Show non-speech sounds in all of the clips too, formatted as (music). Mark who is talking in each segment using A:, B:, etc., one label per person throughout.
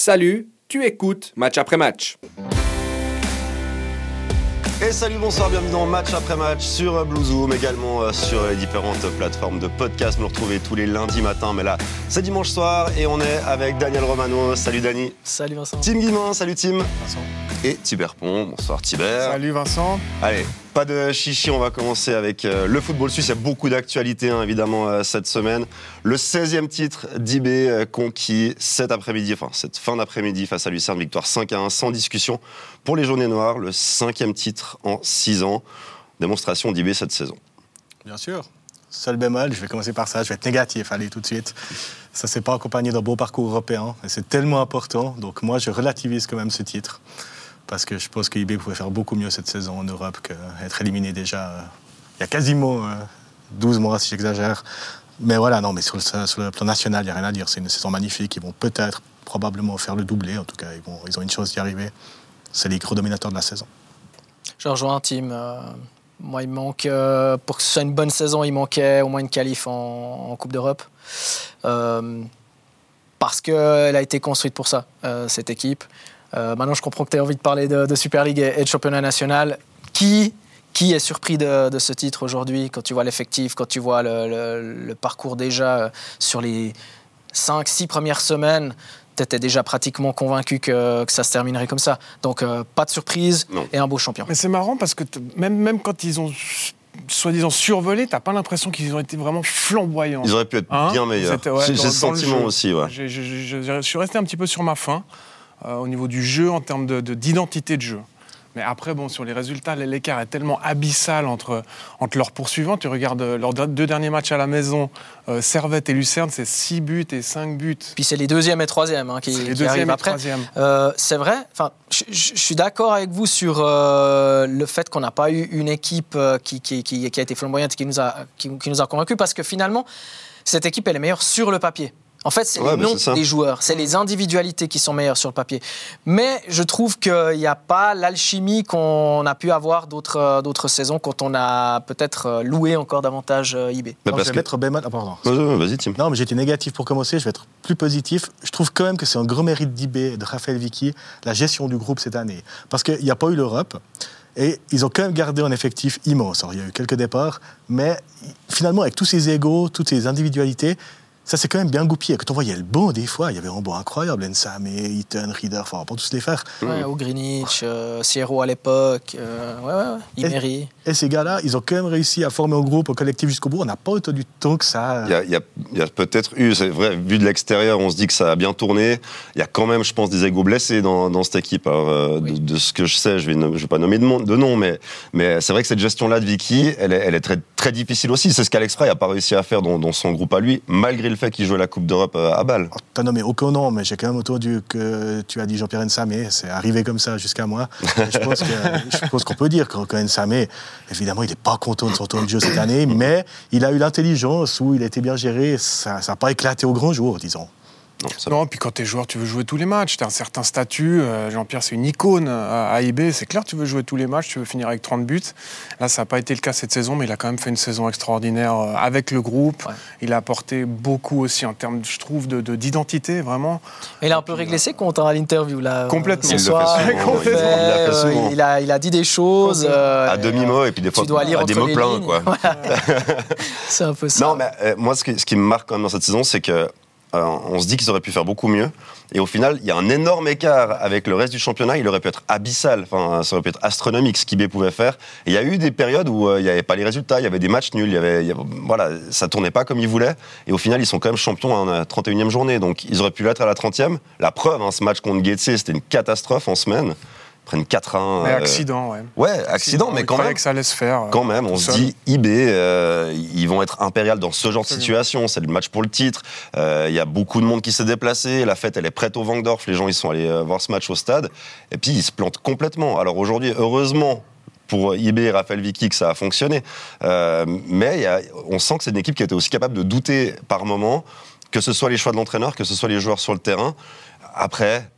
A: Salut, tu écoutes match après match.
B: Et salut, bonsoir, bienvenue dans Match après match sur Bluezoom, également euh, sur les différentes plateformes de podcast. Vous nous retrouvez tous les lundis matins, mais là, c'est dimanche soir et on est avec Daniel Romano. Salut Dani.
C: Salut Vincent.
B: Tim Guimin, salut Tim.
C: Vincent.
B: Et Tiber Pont, bonsoir Tiber.
D: Salut Vincent.
B: Allez, pas de chichi, on va commencer avec euh, le football suisse. Il y a beaucoup d'actualités hein, évidemment euh, cette semaine. Le 16e titre d'IB euh, conquis cet après-midi, enfin cette fin d'après-midi face à Lucerne, victoire 5 à 1 sans discussion pour les Jaunes et Noirs. Le cinquième titre en 6 ans. Démonstration d'IB cette saison.
D: Bien sûr. Seul bémol, je vais commencer par ça, je vais être négatif, allez tout de suite. Ça ne s'est pas accompagné d'un beau parcours européen et c'est tellement important. Donc moi, je relativise quand même ce titre parce que je pense que IB pouvait faire beaucoup mieux cette saison en Europe qu'être éliminé déjà euh, il y a quasiment 12 euh, mois, si j'exagère. Mais voilà, non, mais sur le, plan national, il n'y a rien à dire. C'est une saison magnifique. Ils vont peut-être, probablement faire le doublé. En tout cas, ils, ont une chance d'y arriver. C'est les gros dominateurs de la saison.
C: Je rejoins un team. Euh, moi, il manque, pour que ce soit une bonne saison, il manquait au moins une qualif en, Coupe d'Europe. parce qu'elle a été construite pour ça, cette équipe. Euh, maintenant, je comprends que tu as envie de parler de, Super League et, de championnat national. Qui, qui est surpris de, ce titre aujourd'hui quand tu vois l'effectif, quand tu vois le, parcours déjà euh, sur les 5-6 premières semaines tu étais déjà pratiquement convaincu que, ça se terminerait comme ça. Donc, euh, pas de surprise et un beau champion.
E: Mais c'est marrant parce que même, même quand ils ont soi-disant survolé, t'as pas l'impression qu'ils ont été vraiment flamboyants.
B: Ils auraient pu être hein bien meilleurs. J'ai ce sentiment aussi. Ouais.
E: je suis resté un petit peu sur ma faim. Euh, au niveau du jeu, en termes d'identité de, jeu. Mais après, bon, sur les résultats, l'écart est tellement abyssal entre, entre leurs poursuivants. Tu regardes euh, leurs deux derniers matchs à la maison, euh, Servette et Lucerne, c'est 6 buts et 5 buts.
C: Puis c'est les deuxièmes et troisièmes hein, qui,
E: les arrivent après.
C: c'est vrai, je, je suis d'accord avec vous sur le fait qu'on n'a pas eu une équipe qui, qui, qui, a été flamboyante, qui nous a, qui, nous a convaincus, parce que finalement, cette équipe, elle est meilleure sur le papier. En fait, c'est les noms des joueurs, c'est les individualités qui sont meilleures sur le papier. Mais je trouve qu'il n'y a pas l'alchimie qu'on a pu avoir d'autres euh, saisons quand on a peut-être euh, loué encore davantage euh, IB.
D: je vais mettre bémol. Ah, pardon.
B: Vas-y, Tim.
D: Non, mais j'étais négatif pour commencer. Je vais être plus positif. Je trouve quand même que c'est un grand mérite d'IB, de Raphaël Vicky, la gestion du groupe cette année. Parce qu'il n'y a pas eu l'Europe. Et ils ont quand même gardé un effectif immense. il y a eu quelques départs, mais finalement, avec tous ces égaux, toutes ces individualités, ça c'est quand même bien goupillé. Quand on voyait le bon, des fois, il y avait un bon incroyable, Ensame, Eaton, Reader, enfin, pas tous les faire.
C: Ouais, au Greenwich, euh, Sierra à l'époque, euh, ouais, ouais.
D: Et, ces gars-là, ils ont quand même réussi à former un groupe, un collectif jusqu'au bout. On n'a pas autant du temps que ça.
B: Il y a, peut-être eu, c'est vrai, vu de l'extérieur, on se dit que ça a bien tourné. Il y a quand même, je pense, des égos blessés dans, cette équipe. Euh, de, ce que je sais, je ne vais, pas nommer de, de nom, mais, mais c'est vrai que cette gestion-là de Vicky, elle est, elle est très, très difficile aussi. C'est ce qu'Alex Frey n'a pas réussi à faire dans, dans son groupe à lui, malgré le fait qu'il jouait la Coupe d'Europe euh, à Bâle.
D: Oh, t'as nommé aucun nom, mais j'ai quand même entendu que tu as dit Jean-Pierre Nsamé. C'est arrivé comme ça jusqu'à moi. (laughs) je pense qu'on peut dire que Nsamé, évidemment, il n'est pas content de son tour de jeu cette année, mais il a eu l'intelligence où il a été bien géré. Ça n'a pas éclaté au grand jour, disons.
E: Non, puis quand tu es joueur, tu veux jouer tous les matchs. Tu as un certain statut. Euh, Jean-Pierre, c'est une icône à IB. C'est clair, tu veux jouer tous les matchs, tu veux finir avec 30 buts. Là, ça n'a pas été le cas cette saison, mais il a quand même fait une saison extraordinaire euh, avec le groupe. Il a apporté beaucoup aussi en termes, je trouve, d'identité, de, vraiment.
C: Il a un peu réglé ses comptes hein, à l'interview. là.
E: Complètement.
C: il, soir, il, a il, a, dit des choses.
B: à demi-mot, et puis des fois, à des mots pleins.
C: c'est un peu ça.
B: Non, mais moi, ce qui, ce qui me marque quand même dans cette saison, c'est que euh, on se dit qu'ils auraient pu faire beaucoup mieux. Et au final, il y a un énorme écart avec le reste du championnat. Il aurait pu être abyssal. Enfin, ça aurait pu être astronomique ce qu'IB pouvait faire. Et il y a eu des périodes où euh, il n'y avait pas les résultats. Il y avait des matchs nuls. Il y voilà, ça tournait pas comme ils voulaient. Et au final, ils sont quand même champions en la 31e journée. Donc, ils auraient pu l'être à la 30e. La preuve, hein, ce match contre Getse, c'était une catastrophe en semaine prennent 4-1.
E: Mais euh, accident, ouais.
B: Ouais, accident, mais quand même.
E: que ça allait se faire.
B: Quand même, on se dit, IB, euh, ils vont être impérial dans ce genre de situation. C'est le match pour le titre. Euh, il y a beaucoup de monde qui s'est déplacé. La fête, elle est prête au Vangdorf. Les gens, ils sont allés voir ce match au stade. Et puis, ils se plantent complètement. Alors aujourd'hui, heureusement, pour IB et Raphaël Vicky que ça a fonctionné. mais y a, on sent que c'est une équipe qui était aussi capable de douter par moment, que ce soit les choix de l'entraîneur, que ce soit les joueurs sur le terrain. Après,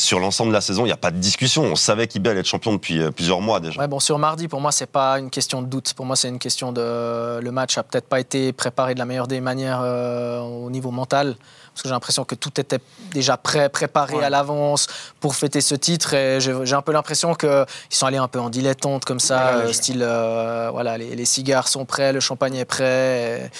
B: sur l'ensemble de la saison, il n'y a pas de discussion. On savait qu'IB allait être champion depuis euh, plusieurs mois déjà.
C: Bon, sur mardi, pour moi, c'est pas une question de doute. Pour moi, c'est une question de. Le match a peut-être pas été préparé de la meilleure des manières euh, au niveau mental. Parce que j'ai l'impression que tout était déjà prêt, préparé à l'avance pour fêter ce titre. Et j'ai un peu l'impression qu'ils sont allés un peu en dilettante comme ça, euh, style euh, voilà, les, cigares sont prêts, le champagne est prêt.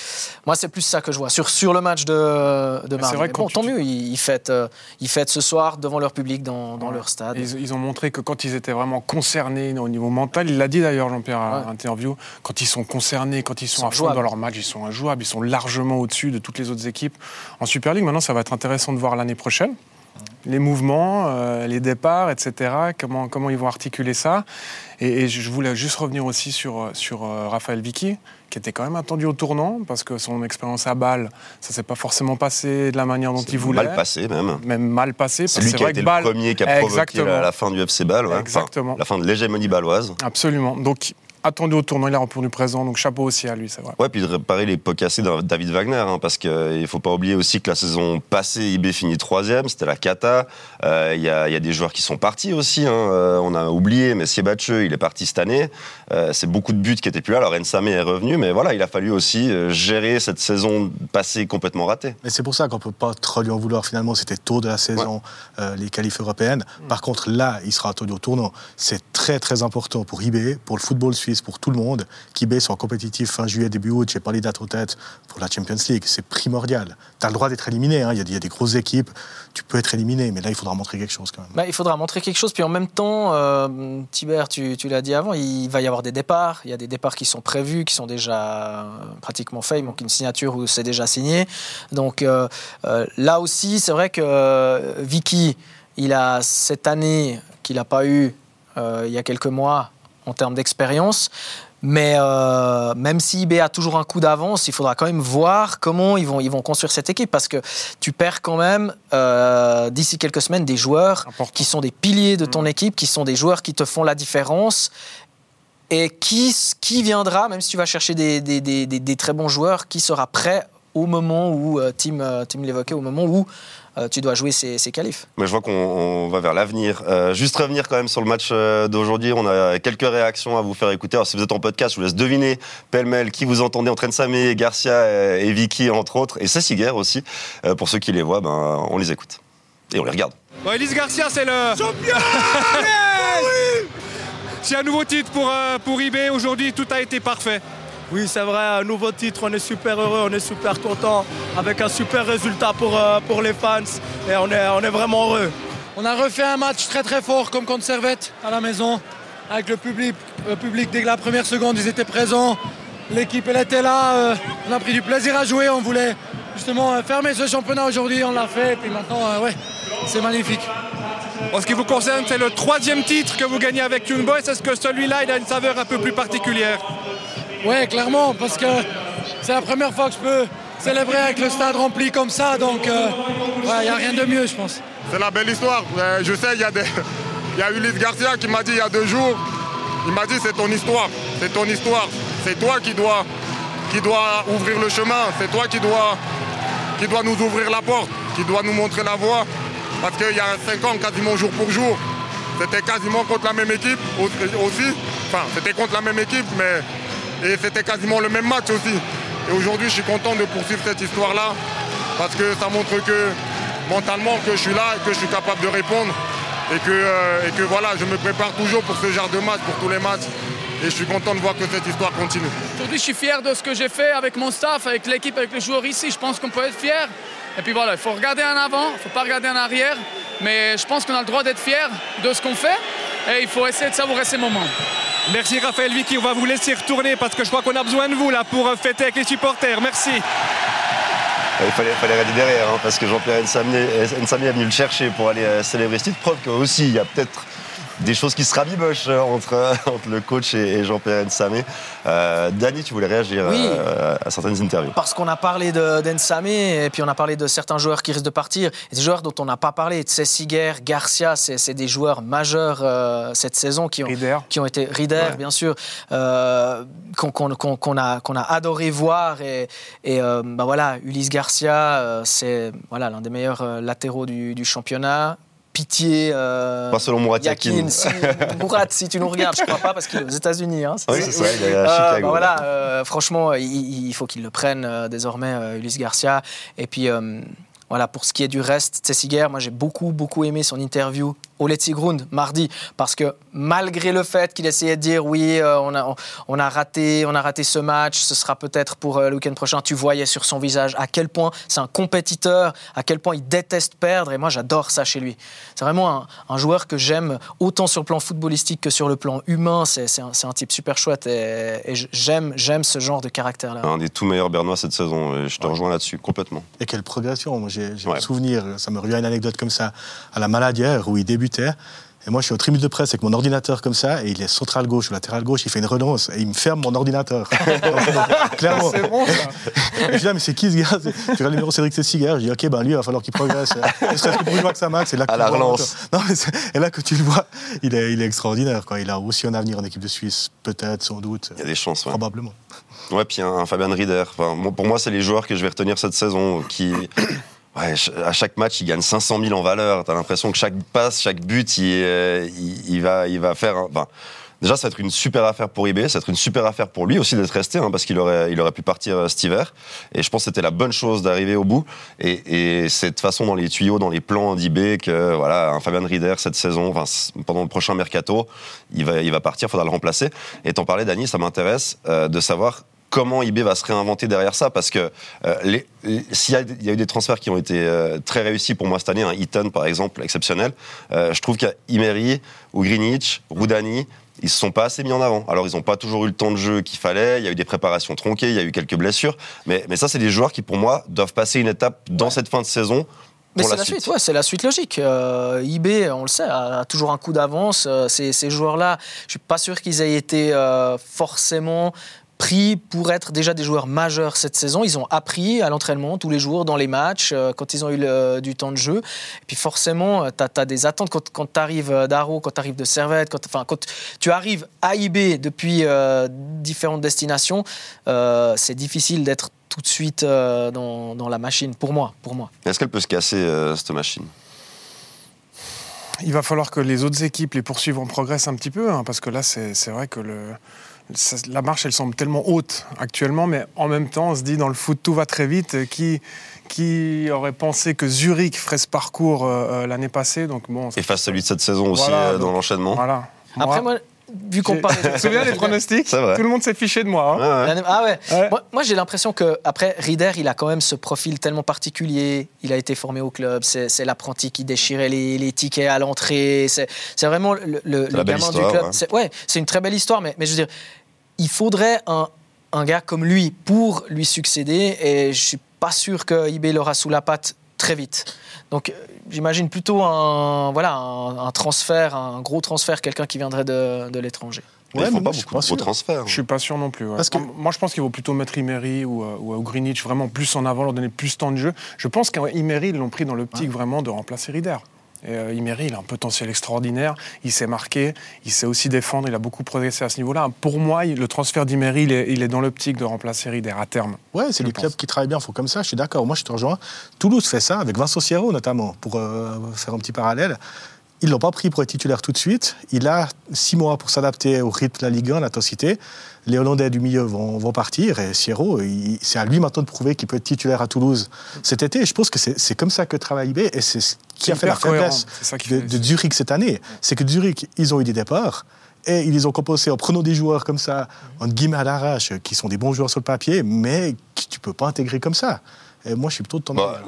C: Moi, c'est plus ça que je vois sur, sur le match de, de mardi. Vrai bon, tant mieux, ils, fêtent, euh, ils fêtent ce soir devant leur public dans, dans leur stade.
E: Ils, ont montré que quand ils étaient vraiment concernés au niveau mental, il l'a dit d'ailleurs, Jean-Pierre, à l'interview, quand ils sont concernés, quand ils sont, à fond dans leur match, ils sont injouables, ils sont largement au-dessus de toutes les autres équipes en Super League. Maintenant, ça va être intéressant de voir l'année prochaine les mouvements, euh, les départs, etc. Comment, comment ils vont articuler ça. Et, je voulais juste revenir aussi sur, sur euh, Raphaël Vicky, qui était quand même attendu au tournant, parce que son expérience à Bâle, ça s'est pas forcément passé de la manière dont il voulait.
B: Mal passé même.
E: Même mal passé.
B: C'est lui qui a été le premier qui a provoqué la, fin du FC Bâle, Exactement. la fin de l'hégémonie baloise.
E: Absolument. Donc attendu au tournoi, il a répondu présent, donc chapeau aussi à lui, c'est vrai.
B: Ouais, puis de réparer les pots cassés de David Wagner, hein, parce qu'il euh, ne faut pas oublier aussi que la saison passée, IB finit troisième, c'était la cata. Euh, il y, a des joueurs qui sont partis aussi, hein. euh, on a oublié, mais Siebatcheux, il est parti cette année. c'est beaucoup de buts qui n'étaient plus là, alors Ensame est revenu, mais voilà, il a fallu aussi gérer cette saison passée complètement ratée.
D: Mais c'est pour ça qu'on ne peut pas trop lui en vouloir, finalement, c'était tôt de la saison, les qualifs européennes. Mm. Par contre, là, il sera attendu au tournoi. C'est très très important pour IB, pour le football suisse pour tout le monde qu'IB soit compétitif fin juillet, début août. J'ai pas les dates en tête pour la Champions League. C'est primordial. Tu as le droit d'être éliminé. Hein. Il y, a des grosses équipes. Tu peux être éliminé, mais là, il faudra montrer quelque chose quand même.
C: Bah, il faudra montrer quelque chose. Puis en même temps, euh, tu, l'as dit avant, il va y avoir des départs. Il y a des départs qui sont prévus, qui sont déjà euh, pratiquement faits. Il manque une signature où c'est déjà signé. Donc euh, là aussi, c'est vrai que Vicky, il a cette année qu'il n'a pas eu il y a quelques mois, en termes d'expérience. Mais euh, même si IB a toujours un coup d'avance, il faudra quand même voir comment ils vont, ils vont construire cette équipe parce que tu perds quand même euh, d'ici quelques semaines des joueurs qui sont des piliers de ton mm. équipe, qui sont des joueurs qui te font la différence. Et qui, qui viendra, même si tu vas chercher des, des, des, des très bons joueurs, qui sera prêt au moment où, euh, Tim, Tim l'évoquait, au moment où tu dois jouer ces, ces qualifs.
B: Mais je vois qu'on va vers l'avenir. Euh, juste revenir quand même sur le match euh, d'aujourd'hui. On a quelques réactions à vous faire écouter. Alors, si vous êtes en podcast, je vous laisse deviner pêle-mêle qui vous entendez entre Samé, Garcia et Vicky, entre autres, et Cessiger aussi. pour ceux qui les voient, ben, on les écoute. Et on les regarde.
F: Bon, Elise Garcia, c'est le. Champion (laughs) C'est un nouveau titre pour, pour IB. Aujourd'hui, tout a été parfait.
G: Oui, c'est vrai, un nouveau titre, on est super heureux, on est super content, avec un super résultat pour, euh, pour les fans, et on est, on est vraiment heureux.
H: On a refait un match très très fort comme contre Servette à la maison, avec le public, le public dès la première seconde, ils étaient présents, l'équipe elle était là, euh, on a pris du plaisir à jouer, on voulait justement euh, fermer ce championnat aujourd'hui, on l'a fait, et puis maintenant, ouais, c'est magnifique.
F: En ce qui vous concerne, c'est le troisième titre que vous gagnez avec Young Boys. Est-ce que celui-là, il a une saveur un peu plus particulière?
H: Oui, clairement, parce que c'est la première fois que je peux célébrer avec le stade rempli comme ça, donc il euh, n'y a rien de mieux, je pense.
I: C'est la belle histoire. Je sais, il y, a des... y a Ulysse Garcia qui m'a dit il y a deux jours, il m'a dit c'est ton histoire, c'est ton histoire, c'est toi qui dois, qui dois ouvrir le chemin, c'est toi qui dois, qui doit nous ouvrir la porte, qui doit nous montrer la voie. Parce qu'il y a cinq ans, quasiment jour pour jour, c'était quasiment contre la même équipe aussi. Enfin, c'était contre la même équipe, mais et c'était quasiment le même match aussi. Et aujourd'hui, je suis content de poursuivre cette histoire-là parce que ça montre que mentalement que je suis là et que je suis capable de répondre et que, euh, et que voilà, je me prépare toujours pour ce genre de match, pour tous les matchs. Et je suis content de voir que cette histoire continue.
H: Aujourd'hui, je suis fier de ce que j'ai fait avec mon staff, avec l'équipe, avec les joueurs ici. Je pense qu'on peut être fier. Et puis voilà, il faut regarder en avant, il ne faut pas regarder en arrière. Mais je pense qu'on a le droit d'être fier de ce qu'on fait. Et il faut essayer de savourer ces moments.
F: Merci Raphaël Vicky, on va vous laisser retourner parce que je crois qu'on a besoin de vous là pour fêter avec les supporters. Merci.
B: Il fallait, fallait aller derrière hein, parce que Jean-Pierre Nsami est venu le chercher pour aller euh, célébrer ce titre. Preuve qu'aussi il y a peut-être des choses qui se rabibochent euh, entre, euh, (laughs) entre le coach et, Jean-Pierre Nsame. Euh, Dani, tu voulais réagir euh, à certaines interviews
C: Parce qu'on a parlé d'Ensame et puis on a parlé de certains joueurs qui risquent de partir. Des joueurs dont on n'a pas parlé, Tsessiger, Garcia, c'est des joueurs majeurs cette saison qui ont, qui ont été Rieder, bien sûr, qu'on a, qu'on a adoré voir. Et, et bah voilà, Ulysse Garcia, c'est voilà, l'un des meilleurs latéraux du, du championnat pitié.
B: Euh, pas selon Murat Yakin.
C: Si, (laughs) Murat, si tu nous regardes, je crois pas parce qu'il est aux États-Unis. Hein,
B: oui, c'est ça, il est à Chicago.
C: Voilà, euh, franchement, il, faut qu'il le prenne euh, désormais, Ulysse Garcia. Et puis. Voilà, pour ce qui est du reste, Tessiger, moi j'ai beaucoup, beaucoup aimé son interview au Let's Grund mardi, parce que malgré le fait qu'il essayait de dire oui, euh, on, a, on, a raté, on a raté ce match, ce sera peut-être pour euh, le week-end prochain, tu voyais sur son visage à quel point c'est un compétiteur, à quel point il déteste perdre, et moi j'adore ça chez lui. C'est vraiment un, un, joueur que j'aime autant sur le plan footballistique que sur le plan humain, c'est un, un, type super chouette, et, et j'aime ce genre de caractère-là.
B: Un des tout meilleurs Bernois cette saison, et je te ouais. rejoins là-dessus, complètement.
D: Et quelle progression, moi j'ai ouais. souvenir, ça me revient une anecdote comme ça, à la Maladière, où il Et moi, je suis au tribune de presse avec mon ordinateur comme ça, et il est central gauche ou latéral gauche, il fait une relance, et il me ferme mon ordinateur. (laughs) Clairement.
E: C'est bon, ça.
D: Et je dis, ah, mais c'est qui ce gars? Tu regardes le numéro Cédric Tessiger, je dis, ok, ben lui, il va falloir qu'il progresse. (laughs) Est-ce que pour max, c'est là que
B: à la relance.
D: Non, mais et là que tu le vois, il est, il est extraordinaire. Quoi. Il a aussi un avenir en équipe de Suisse, peut-être, sans doute.
B: Il y a des chances, ouais.
D: Probablement.
B: Ouais, puis un, un Fabian Rieder. Enfin, pour moi, c'est les joueurs que je vais retenir cette saison qui. Ouais, à chaque match, il gagne 500 000 en valeur. T'as l'impression que chaque passe, chaque but, il, il, il, va, il va faire. Enfin, déjà, ça va être une super affaire pour IB, ça va être une super affaire pour lui aussi d'être resté, hein, parce qu'il aurait, il aurait pu partir cet hiver. Et je pense que c'était la bonne chose d'arriver au bout. Et, et c'est de façon dans les tuyaux, dans les plans d'IB que voilà, un Fabian Rieder cette saison, enfin, pendant le prochain mercato, il va, il va partir, il faudra le remplacer. Et t'en parlais, Dani, ça m'intéresse euh, de savoir comment IB va se réinventer derrière ça parce que euh, s'il y, y, a eu des transferts qui ont été euh, très réussis pour moi cette année, un hein, Eaton par exemple, exceptionnel, euh, je trouve qu'Imery ou Greenwich, Roudani, ils se sont pas assez mis en avant. Alors ils n'ont pas toujours eu le temps de jeu qu'il fallait, il y a eu des préparations tronquées, il y a eu quelques blessures, mais, mais ça c'est des joueurs qui pour moi doivent passer une étape dans ouais. cette fin de saison
C: mais c'est la, la, suite, suite ouais, c'est la suite logique. Euh, IB, on le sait, a, a toujours un coup d'avance. Euh, ces, ces joueurs-là, je suis pas sûr qu'ils aient été euh, forcément pris pour être déjà des joueurs majeurs cette saison. Ils ont appris à l'entraînement tous les jours, dans les matchs, euh, quand ils ont eu le, du temps de jeu. Et puis forcément, tu as, as, des attentes quand, quand tu arrives d'Aro, quand tu arrives de Servette, quand, enfin, quand tu arrives à IB depuis euh, différentes destinations, euh, c'est difficile d'être tout de suite euh, dans, dans, la machine, pour moi. Pour moi.
B: Est-ce qu'elle peut se casser, euh, cette machine?
E: Il va falloir que les autres équipes les poursuivent en progresse un petit peu, hein, parce que là, c'est vrai que le, ça, la marche, elle semble tellement haute actuellement, mais en même temps, on se dit dans le foot, tout va très vite. Qui, qui aurait pensé que Zurich ferait ce parcours euh, l'année passée? Donc bon,
B: Et face celui de cette saison aussi euh, dans l'enchaînement
E: Voilà.
C: Après, moi, vu qu'on parle.
E: Tu te souviens des (laughs) pronostics Tout le monde s'est fiché de moi.
C: Hein ouais, ouais. Ah ouais. ouais. Moi, moi j'ai l'impression que après Rieder, il a quand même ce profil tellement particulier. Il a été formé au club. C'est l'apprenti qui déchirait les, les tickets à l'entrée. C'est vraiment le, le, le gamin du club. Ouais, c'est une très belle histoire. Mais, mais je veux dire, il faudrait un, un gars comme lui pour lui succéder. Et je suis pas sûr que IB l'aura sous la patte très vite. Donc j'imagine plutôt un, voilà, un, un, transfert, un gros transfert, quelqu'un qui viendrait de, de l'étranger.
B: Ouais, il ne faut pas beaucoup de gros transferts.
E: Je suis pas sûr non plus. Ouais. Parce que... Moi, je pense qu'il vaut plutôt mettre Imery ou, ou, ou, Greenwich vraiment plus en avant, leur donner plus de temps de jeu. Je pense qu'Imery, ils l'ont pris dans l'optique ouais. vraiment de remplacer Rieder. Euh, Imery, il a un potentiel extraordinaire. Il s'est marqué, il sait aussi défendre. Il a beaucoup progressé à ce niveau-là. Pour moi, le transfert d'Imery, il, il, est dans l'optique de remplacer Rieder à terme.
D: Ouais, c'est des clubs qui travaillent bien. Il faut comme ça. Je suis d'accord. Moi, je te rejoins. Toulouse fait ça avec Vincent Sierro notamment pour euh, faire un petit parallèle. Ils ne l'ont pas pris pour être titulaire tout de suite. Il a six mois pour s'adapter au rythme de la Ligue 1, l'intensité. Les Hollandais du milieu vont, vont partir et Sierro, c'est à lui maintenant de prouver qu'il peut être titulaire à Toulouse cet été. Et je pense que c'est comme ça que travaille IB et c'est ce qui a fait la faiblesse de, de, Zurich cette année. C'est que Zurich, ils ont eu des départs et ils les ont composés en prenant des joueurs comme ça, en guillemets à l'arrache, qui sont des bons joueurs sur le papier, mais que tu ne peux pas intégrer comme ça. Et moi, je suis plutôt de ton
B: bah,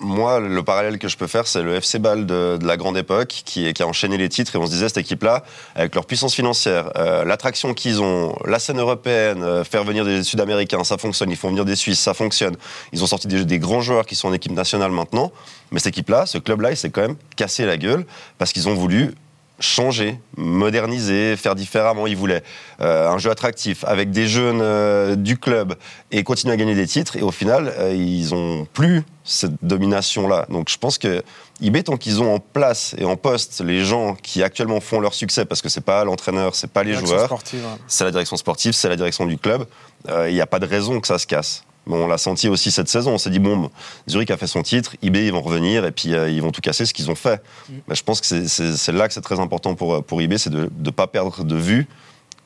B: moi, le parallèle que je peux faire, c'est le FC Ball de, la grande époque qui, qui, a enchaîné les titres et on se disait cette équipe-là, avec leur puissance financière, euh, l'attraction qu'ils ont, la scène européenne, euh, faire venir des Sud-Américains, ça fonctionne. Ils font venir des Suisses, ça fonctionne. Ils ont sorti des, des grands joueurs qui sont en équipe nationale maintenant. Mais cette équipe-là, ce club-là, il s'est quand même cassé la gueule parce qu'ils ont voulu changer, moderniser, faire différemment. Ils voulaient euh, un jeu attractif avec des jeunes euh, du club et continuer à gagner des titres. Et au final, euh, ils ont plus cette domination-là. Donc je pense que IB, tant qu'ils ont en place et en poste les gens qui actuellement font leur succès, parce que c'est pas l'entraîneur, c'est pas les joueurs, c'est la direction sportive, c'est la direction du club, il n'y a pas de raison que ça se casse. Bon, on l'a senti aussi cette saison. On s'est dit, bon, Zurich a fait son titre, IB, ils vont revenir et puis euh, ils vont tout casser ce qu'ils ont fait. Mm. Mais je pense que c'est là que c'est très important pour, pour IB, c'est de ne pas perdre de vue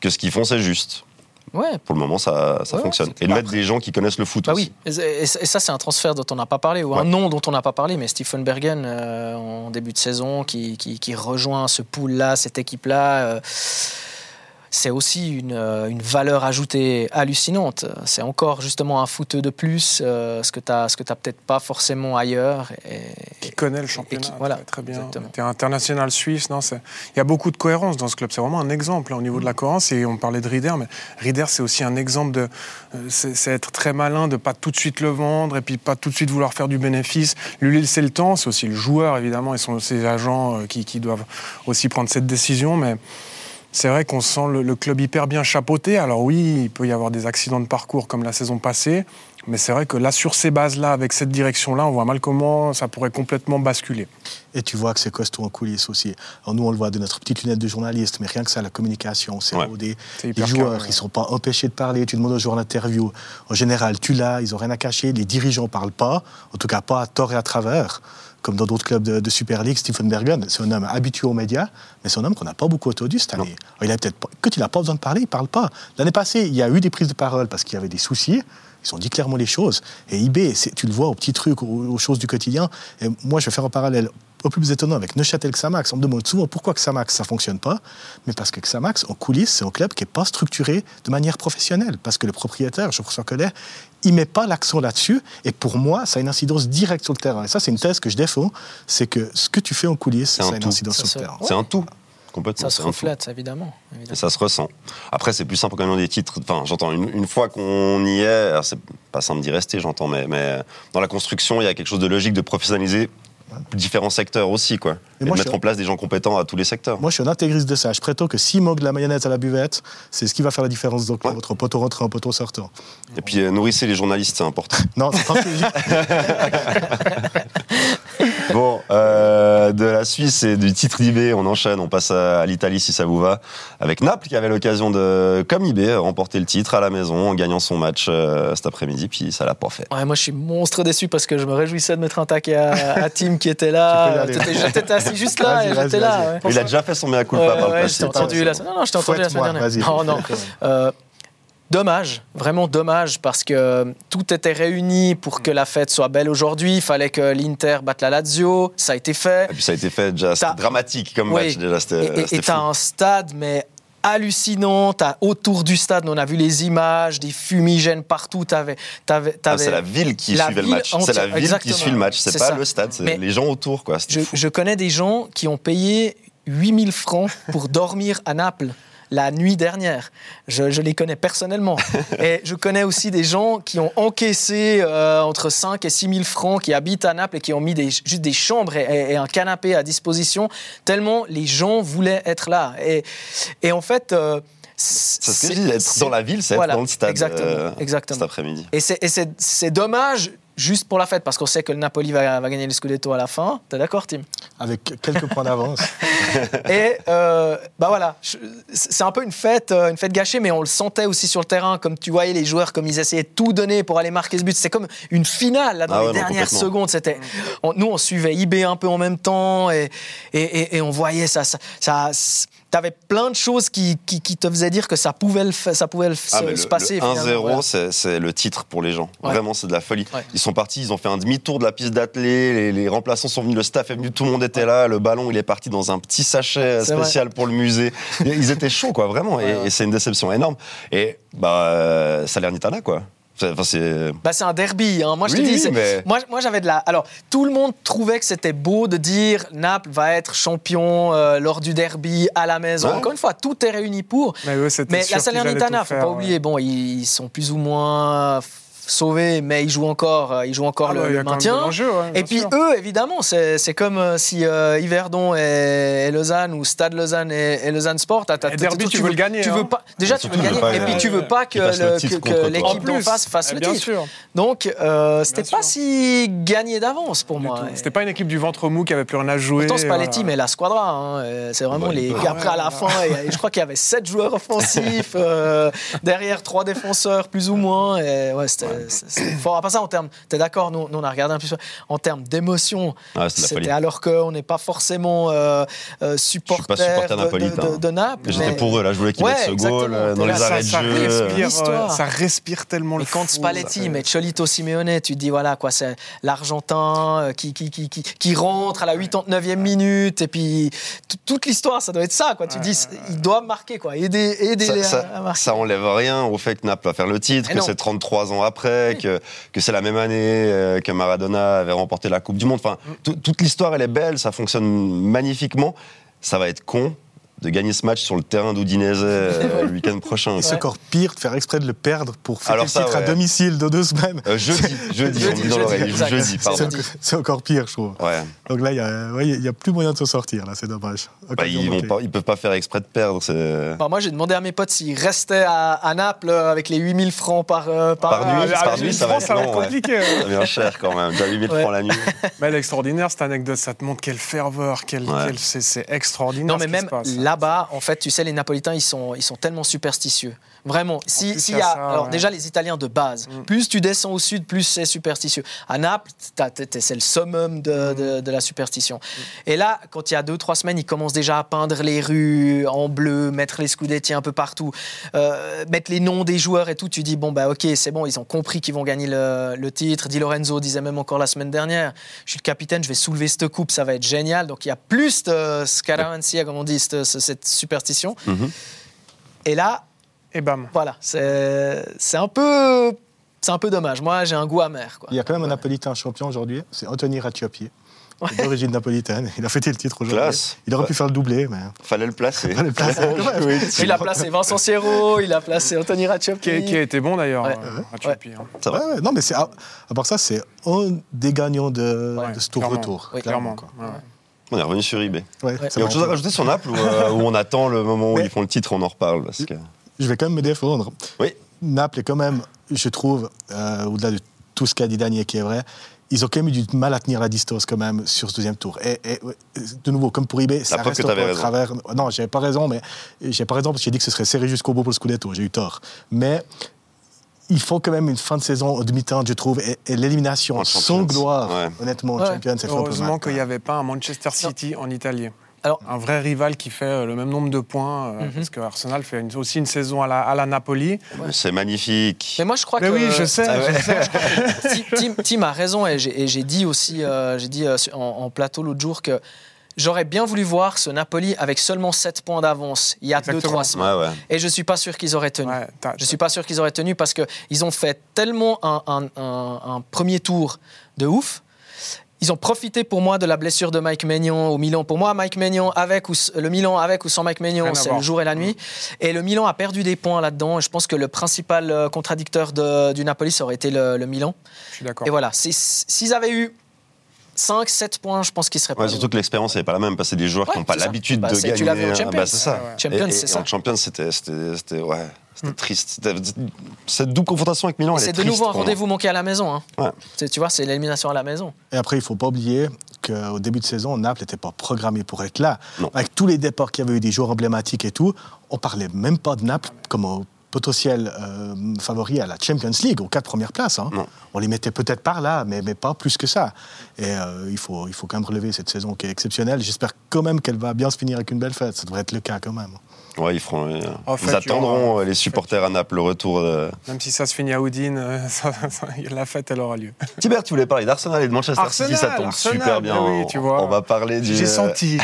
B: que ce qu'ils font, c'est juste.
C: Ouais.
B: Pour le moment, ça, ça
C: Ouais,
B: fonctionne. Et de mettre des gens qui connaissent le foot
C: Bah
B: aussi.
C: oui, et, ça c'est un transfert dont on n'a pas parlé, ou un nom dont on n'a pas parlé, mais Stephen Bergen euh, en début de saison qui, qui, qui rejoint ce pool-là, cette équipe-là. euh, c'est aussi une, euh, une valeur ajoutée hallucinante. C'est encore justement un footeux de plus, euh, ce que tu n'as peut-être pas forcément ailleurs. Et,
E: Qui connaît le championnat
C: qui- voilà,
E: très, bien. Tu es international suisse. Non, il y a beaucoup de cohérence dans ce club. C'est vraiment un exemple hein, au niveau de la cohérence. Et on parlait de Rieder, mais Rieder, c'est aussi un exemple de. euh, C'est c'est être très malin de pas tout de suite le vendre et puis pas tout de suite vouloir faire du bénéfice. Lui laisser le temps. C'est aussi le joueur, évidemment, et son, ses agents euh, qui, qui doivent aussi prendre cette décision. Mais. C'est vrai qu'on sent le, le club hyper bien chapeauté. Alors oui, il peut y avoir des accidents de parcours comme la saison passée, mais c'est vrai que là, sur ces bases-là, avec cette direction-là, on voit mal comment ça pourrait complètement basculer.
D: Et tu vois que c'est costaud en coulisses aussi. Alors nous, on le voit de notre petite lunette de journaliste, mais rien que ça, la communication, c'est
B: Ouais.
D: rodé. Les joueurs,
E: carré,
D: ils ne sont pas empêchés de parler. Tu demandes aux joueurs en interview. En général, tu l'as, ils n'ont rien à cacher. Les dirigeants ne parlent pas, en tout cas pas à tort et à travers. Comme dans d'autres clubs de, de Super League, Stephen Bergen, c'est un homme habitué aux médias, mais c'est un homme qu'on n'a pas beaucoup entendu cette année. Il a peut-être quand il n'a pas besoin de parler, il ne parle pas. L'année passée, il y a eu des prises de parole parce qu'il y avait des soucis. Ils ont dit clairement les choses. Et IB, tu le vois aux petits trucs, aux, aux choses du quotidien. Et moi, je vais faire un parallèle au plus étonnant avec Neuchâtel Xamax. On me demande souvent pourquoi Xamax, ça fonctionne pas. Mais parce que Xamax, en coulisses, c'est un club qui n'est pas structuré de manière professionnelle. Parce que le propriétaire, Jean-François Collet, il met pas l'accent là-dessus. Et pour moi, ça a une incidence directe sur le terrain. Et ça, c'est une thèse que je défends. C'est que ce que tu fais en coulisses,
B: C'est
D: ça
B: un
D: a une
B: tout.
D: incidence
C: Ça
D: sur le terrain.
B: C'est un tout. Complètement.
C: ça se
B: c'est un tout.
C: reflète, évidemment.
B: Et ça se ressent. Après, c'est plus simple quand même des titres. Enfin, j'entends, une, une fois qu'on y est, c'est pas simple d'y rester, j'entends, mais, mais dans la construction, il y a quelque chose de logique de professionnaliser différents secteurs aussi, quoi. Et,
D: moi,
B: de
D: je
B: mettre
D: suis-
B: en place des gens compétents à tous les secteurs.
D: Moi, je suis un intégriste de ça. Je prétends que s'il manque de la mayonnaise à la buvette, c'est ce qui va faire la différence donc,
B: Ouais.
D: entre poteau rentrant et poteau sortant.
B: Et puis, euh, nourrissez les journalistes, c'est important. (laughs)
D: Non, c'est pas (laughs)
B: bon, euh, de la Suisse et du titre d'IB, on enchaîne, on passe à, à l'Italie si ça vous va, avec Naples qui avait l'occasion de, comme IB, remporter le titre à la maison en gagnant son match euh, cet après-midi, puis ça l'a pas fait.
C: Ouais, moi, je suis monstre déçu parce que je me réjouissais de mettre un taquet à, à Tim qui était là. (laughs) J'étais assis juste là et j'étais là. ouais.
B: Il a déjà fait son mea culpa
C: Ouais,
B: par le passé.
C: je t'ai entendu la semaine. Non, non, je t'ai entendu la semaine dernière.
D: vas-y.
C: Non, non. Dommage, vraiment dommage, parce que tout était réuni pour que la fête soit belle aujourd'hui. Il fallait que l'Inter batte la Lazio. Ça a été fait.
B: Et puis ça a été fait déjà, c'était dramatique comme
C: Oui.
B: match déjà,
C: Et- t'as un stade, mais hallucinant. T'as autour du stade, on a vu les images, des fumigènes partout. T'avais, t'avais,
B: Ah, c'est la ville qui
C: la
B: suivait le match. C'est la ville
C: exactement.
B: qui suit le match. C'est pas
C: ça.
B: le stade, c'est les gens autour. Quoi.
C: Je,
B: fou.
C: je connais des gens qui ont payé 8000 francs pour dormir à Naples la nuit dernière. Je, je les connais personnellement. (laughs) Et je connais aussi des gens qui ont encaissé euh, entre 5 et 6 000 francs, qui habitent à Naples et qui ont mis des, juste des chambres et, et un canapé à disposition, tellement les gens voulaient être là. Et, et en fait... euh,
B: C'est ce que je dis, être dans la ville, c'est
C: voilà,
B: être dans le stade
C: exactement,
B: euh,
C: exactement.
B: cet après-midi.
C: Et c'est dommage juste pour la fête, parce qu'on sait que le Napoli va, va gagner le Scudetto à la fin. T'es d'accord, Tim?
D: Avec quelques points d'avance. (laughs)
C: Et euh, bah voilà, c'est un peu une fête, euh, une fête gâchée, mais on le sentait aussi sur le terrain, comme tu voyais les joueurs, comme ils essayaient de tout donner pour aller marquer ce but. C'est comme une finale là, dans
B: Ah
C: les
B: ouais,
C: dernières secondes. C'était, nous on suivait IB un peu en même temps et, et, et- et on voyait ça. ça, ça T'avais plein de choses qui, qui, qui te faisaient dire que ça pouvait, le, ça pouvait le-
B: Ah,
C: se,
B: mais le,
C: se passer.
B: le
C: finalement,
B: 1-0,
C: voilà.
B: c'est- le titre pour les gens.
C: Ouais.
B: Vraiment, c'est de la folie.
C: Ouais.
B: Ils sont partis, ils ont fait un demi-tour de la piste d'athlée, les, les remplaçants sont venus, le staff est venu, tout le monde était là, le ballon il est parti dans un petit sachet
C: C'est
B: spécial pour le musée. (laughs) Ils étaient chauds, quoi, vraiment.
C: Ouais,
B: et c'est une déception énorme. Et bah, euh, Salernitana, quoi. C'est- Enfin, c'est.
C: Bah, c'est un derby. hein. Moi, je te dis,
B: oui,
C: c'est-
B: mais-
C: moi, moi j'avais de la. Alors, tout le monde trouvait que c'était beau de dire Naples va être champion euh, lors du derby à la maison.
B: Ouais.
C: Encore une fois, tout est réuni pour.
E: Mais, c'était
C: Mais la Salernitana, faut pas
E: ouais.
C: oublier, bon, ils sont plus ou moins sauvés, mais ils jouent encore, euh, ils jouent encore
E: Ah,
C: le,
E: bah,
C: le maintien.
E: ouais,
C: Et puis
E: sûr.
C: eux, évidemment, c'est c'est comme euh, si euh, Yverdon et, et Lausanne ou Stade Lausanne et, et Lausanne Sport. t'as-
E: Et derby, tu veux le gagner,
C: Tu
E: hein.
C: veux pas, déjà, tu veux le gagner.
B: pas,
C: et puis
B: euh,
C: tu veux pas que, l'équipe d'en face fasse
E: eh
C: le
E: bien
C: titre.
E: sûr.
C: Donc, c'était pas si gagné d'avance pour moi.
E: C'était pas une équipe du ventre mou qui avait plus rien à jouer.
C: Pourtant, Spalletti,
E: voilà.
C: mais la squadra. hein, C'est vraiment
B: Bah,
C: les. après, à la fin, je crois qu'il y avait sept joueurs offensifs, derrière trois défenseurs, plus ou moins. Et ouais, c'était. C'est- fort. Après ça, en termes, t'es d'accord, nous, nous, on a regardé un peu, en termes d'émotion,
B: de la
C: c'était alors qu'on n'est pas forcément euh, euh, supporter,
B: supporter
C: de- de, de- de Naples.
B: J'étais
C: mais-
B: pour eux, là, je voulais qu'ils
C: Ouais,
B: mettent ce goal euh, dans les
C: ça-
B: arrêts de
C: ça
B: jeu.
C: respire.
E: euh, ça respire tellement le
C: quand. Spalletti, mais Cholito Simeone, tu te dis, voilà, quoi, c'est l'Argentin euh, qui, qui, qui, qui, qui rentre à la 89e minute, et puis toute l'histoire, ça doit être ça, quoi. Tu te dis, il doit marquer, quoi, aider, aider
B: ça,
C: les
B: ça,
C: à, à marquer.
B: ça enlève rien au fait que Naples va faire le titre, que c'est 33 ans après, que, que c'est la même année euh, que Maradona avait remporté la Coupe du Monde. Enfin,
C: Mm.
B: tout- toute l'histoire, elle est belle, ça fonctionne magnifiquement. Ça va être con de gagner ce match sur le terrain d'Udinese euh, le week-end prochain.
D: C'est encore pire de faire exprès de le perdre pour fêter
B: Alors
D: le
B: ça,
D: titre à domicile de deux semaines.
B: Euh, jeudi, (laughs) jeudi,
C: Jeudi,
B: on dit dans l'oreille. Jeudi, pardon.
D: C'est encore pire, je trouve.
B: Ouais.
D: Donc là, il n'y a, ouais, il y a plus moyen de se sortir, là, c'est dommage.
B: Bah, ils, ils peuvent pas faire exprès de perdre.
C: Bah, moi, j'ai demandé à mes potes s'ils restaient à, à Naples euh, avec les 8000 francs par, euh, par,
B: Par nuit,
C: ah,
B: par nuit, ça va être
E: ça va être compliqué. (laughs) hein.
B: Ça cher quand même. T'as 8000
C: Ouais.
B: francs la nuit.
E: Mais elle est extraordinaire cette anecdote, ça te montre quelle ferveur, quelle, c'est, extraordinaire.
C: Non, mais
E: ce qui
C: même
E: se passe.
C: Là-bas, en fait, tu sais, les Napolitains, ils sont, ils sont tellement superstitieux. Vraiment. Si,
E: il
C: y
E: a ça,
C: alors
E: ouais.
C: déjà les Italiens de base,
E: Mm.
C: plus tu descends au sud, plus c'est superstitieux. À Naples, c'est le summum de,
E: Mm.
C: de- de la superstition. Et là, quand il y a deux trois semaines, ils commencent déjà à peindre les rues en bleu, mettre les scudetti un peu partout, euh, mettre les noms des joueurs et tout. Tu dis bon bah ok, c'est bon, ils ont compris qu'ils vont gagner le, le titre. Di Lorenzo disait même encore la semaine dernière, je suis le capitaine, je vais soulever cette coupe, ça va être génial. Donc il y a plus de scaramanzia, comme on dit, cette, cette superstition.
B: Mhm.
C: Et là,
E: Et bam.
C: voilà, c'est c'est un peu. C'est un peu dommage. Moi, j'ai un goût amer. Quoi.
D: Il y a quand même un Napolitain champion aujourd'hui, c'est Anthony Racioppi. D'origine napolitaine, il a fêté le titre aujourd'hui. Il aurait
B: Ouais.
D: pu faire le doublé, mais
B: Fallait le placer.
D: Fallait le placer. (laughs)
B: Oui,
C: Il a placé Vincent Sierro, il a placé Anthony Racioppi.
E: Qui, a- qui a été bon d'ailleurs,
C: Ouais.
E: euh, Ratiopi, hein.
D: Non, mais c'est à, à part ça, c'est un des gagnants de,
E: Ouais,
D: de ce tour
E: clairement.
D: retour.
C: Oui,
E: Clairement.
D: quoi.
B: On est revenu sur eBay.
D: Ouais,
B: Il y a autre chose à rajouter sur Naples ou, euh, où on attend le moment où ils font le titre, on en reparle parce que...
D: Je vais quand même me défendre.
B: Oui.
D: Naples est quand même, je trouve, euh, au-delà de tout ce qu'a dit Daniel qui est vrai, ils ont quand même eu du mal à tenir la distance quand même sur ce deuxième tour. Et, de nouveau, comme pour eBay, ça reste encore à travers. Non, j'avais pas raison, mais j'ai pas raison parce que j'ai dit que ce serait serré jusqu'au bout pour le Scudetto. J'ai eu tort. Mais il faut quand même une fin de saison au demi-temps, je trouve, et, et l'élimination sans
B: Champions.
D: gloire,
B: Ouais.
D: honnêtement,
C: Ouais.
D: champion, c'est
E: Heureusement qu'il n'y avait pas un Manchester City en Italie.
C: Alors-
E: un vrai rival qui fait euh, le même nombre de points, euh,
C: Mhm.
E: parce que Arsenal fait une- aussi une saison à la, à la Napoli.
B: C'est magnifique.
C: Mais moi, je crois
E: Mais
C: que.
E: oui, je sais.
B: Ah ouais.
E: je sais. (laughs)
C: Tim, Tim- Tim a raison et j'ai dit aussi, euh, j'ai dit euh, en plateau l'autre jour que j'aurais bien voulu voir ce Napoli avec seulement 7 points d'avance il y a
E: Exactement.
C: 2-3 semaines.
B: Ouais, ouais.
C: Et je suis pas sûr qu'ils auraient tenu.
E: Ouais,
C: Je suis pas sûr qu'ils auraient tenu parce qu'ils ont fait tellement un, un- un- un premier tour de ouf. Ils ont profité pour moi de la blessure de Mike Maignan au Milan. Pour moi, Mike Maignan avec ou le Milan avec ou sans Mike Maignan, c'est le jour et la nuit. Et le Milan a perdu des points là-dedans. Je pense que le principal euh, contradicteur de- du Napoli, ça aurait été le, le Milan.
E: Je suis d'accord.
C: Et voilà, s'ils avaient eu 5, 7 points, je pense qu'ils seraient pas.
B: Ouais, surtout que l'expérience n'est pas la même, parce que c'est des joueurs qui n'ont pas l'habitude
C: Bah,
B: de gagner.
C: tu l'as vu en
B: Ah,
C: Champions.
B: bah, c'est ça.
E: Ouais.
C: Champions, c'est ça.
B: En Champions, c'était, c'était, c'était, ouais, c'était
C: Mm.
B: triste. C'était- Cette double confrontation avec Milan,
C: Et
B: elle est
C: C'est de
B: triste
C: nouveau un rendez-vous manqué à la maison. hein.
B: Ouais.
C: C'est- Tu vois, c'est l'élimination à la maison.
D: Et après, il ne faut pas oublier qu'au début de saison, Naples n'était pas programmé pour être là.
B: Non.
D: Avec tous les départs qu'il y avait eu, des joueurs emblématiques et tout, on parlait même pas de Naples comme au potentiel euh, favori à la Champions League, aux quatre premières places. hein.
B: Non.
D: On les mettait peut-être par là, mais, mais pas plus que ça. Et euh, il, faut, il faut quand même relever cette saison qui est exceptionnelle. J'espère quand même qu'elle va bien se finir avec une belle fête. Ça devrait être le cas quand même.
B: Ouais, ils, feront, euh,
E: En fait,
B: attendront
E: aura-
B: euh, les supporters à Naples, le retour de...
E: Même si ça se finit à Houdin, euh, (laughs) ça- ça- la fête, elle aura lieu.
B: Tibert, tu voulais parler d'Arsenal et de Manchester City, ça tombe
E: Arsenal,
B: super bien.
E: oui, tu vois.
B: On va parler du...
E: J'ai senti.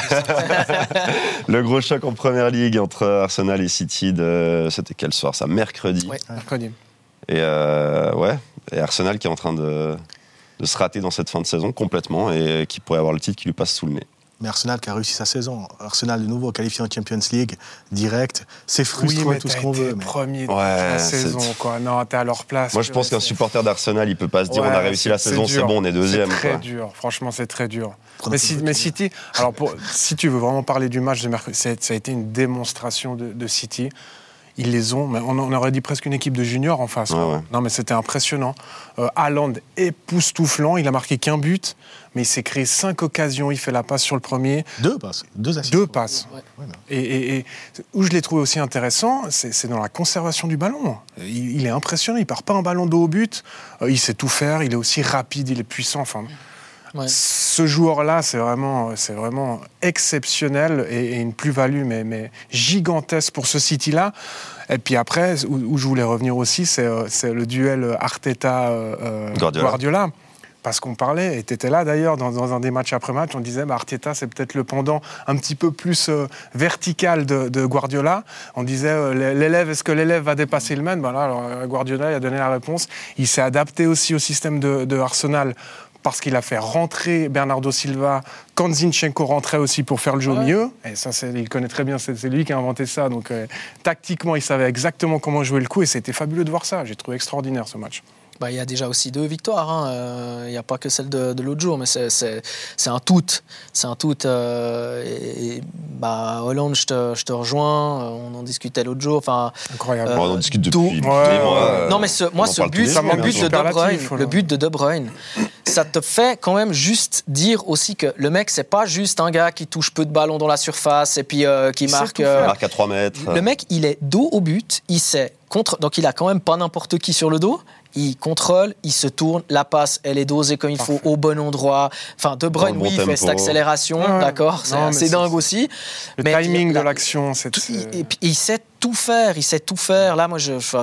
E: (laughs)
B: Le gros choc en première ligue entre Arsenal et City, de... c'était quel soir ça Mercredi.
C: Ouais.
E: Mercredi.
B: Et euh, ouais, et Arsenal qui est en train de, de se rater dans cette fin de saison complètement et qui pourrait avoir le titre qui lui passe sous le nez.
D: Mais Arsenal qui a réussi sa saison. Arsenal de nouveau qualifié en Champions League, direct. C'est frustrant
E: oui, mais
D: tout ce qu'on veut. mais-
E: premier de
B: Ouais,
E: la saison, quoi. Non, t'es à leur place.
B: Moi, je pense qu'un supporter d'Arsenal, il peut pas se dire
E: Ouais,
B: on a réussi la saison,
E: c'est
B: bon, on est deuxième.
E: C'est très
B: quoi.
E: dur. Franchement, c'est très dur. Mais, si-. City, alors pour- si tu veux vraiment parler du match de mercredi, ça a été une démonstration de, de City. Ils les ont. Mais on, on aurait dit presque une équipe de juniors en face. quoi.
B: Ouais, ouais.
E: Non, mais c'était impressionnant. Euh, Haaland époustouflant. Il a marqué qu'un but, mais il s'est créé cinq occasions. Il fait la passe sur le premier.
D: Deux passes. Deux assists.
E: Deux passes.
D: Ouais.
E: Et, et- et où je l'ai trouvé aussi intéressant, c'est c'est dans la conservation du ballon. Il, il est impressionnant, il part pas un ballon dos au but, Euh, il sait tout faire, il est aussi rapide, il est puissant. Enfin,
C: Ouais.
E: Ce joueur-là, c'est vraiment, c'est vraiment exceptionnel et, et une plus-value mais, mais gigantesque pour ce City-là. Et puis après, où, où je voulais revenir aussi, c'est euh, c'est le duel Arteta-Guardiola.
B: Guardiola.
E: Parce qu'on parlait, et tu étais là d'ailleurs, dans, dans un des matchs après-match, on disait bah, Arteta, c'est peut-être le pendant un petit peu plus euh, vertical de, de Guardiola. On disait euh, l'élève, est-ce que l'élève va dépasser le maître? Voilà, alors, euh, Guardiola il a donné la réponse. Il s'est adapté aussi au système de, de Arsenal parce qu'il a fait rentrer Bernardo Silva quand Zinchenko rentrait aussi pour faire le jeu au milieu. Et ça, il connaît très bien, c'est c'est lui qui a inventé ça. Donc euh, tactiquement, il savait exactement comment jouer le coup et c'était fabuleux de voir ça. J'ai trouvé extraordinaire ce match.
C: Bah, il y a déjà aussi deux victoires. hein. Euh, Il n'y a pas que celle de, de l'autre jour, mais c'est- un tout. C'est un tout. euh, et, et, bah, Hollande, je te, je te rejoins. euh, On en discutait l'autre jour. Enfin,
E: Incroyable.
C: Euh,
B: on en discute depuis,
E: Ouais,
C: non, mais ce, moi, ce but, le
B: bien
C: but de De Bruyne,
E: voilà.
C: le but de De Bruyne, ça te fait quand même juste dire aussi que le mec, c'est pas juste un gars qui touche peu de ballons dans la surface et puis euh, qui
E: Il
C: marque. euh,
B: marque à 3 mètres.
C: le mec, il est dos au but, il sait contre, donc il a quand même pas n'importe qui sur le dos. Il contrôle, il se tourne, la passe, elle est dosée comme il faut, au bon endroit. Enfin, De Bruyne,
B: bon
C: oui, il fait cette accélération,
E: Ouais.
C: d'accord, c'est dingue aussi.
E: Le
C: Mais
E: timing
C: la-
E: de l'action, c'est.
C: Tout- il- et puis, il sait tout faire, il sait tout faire. Là, moi, je, je,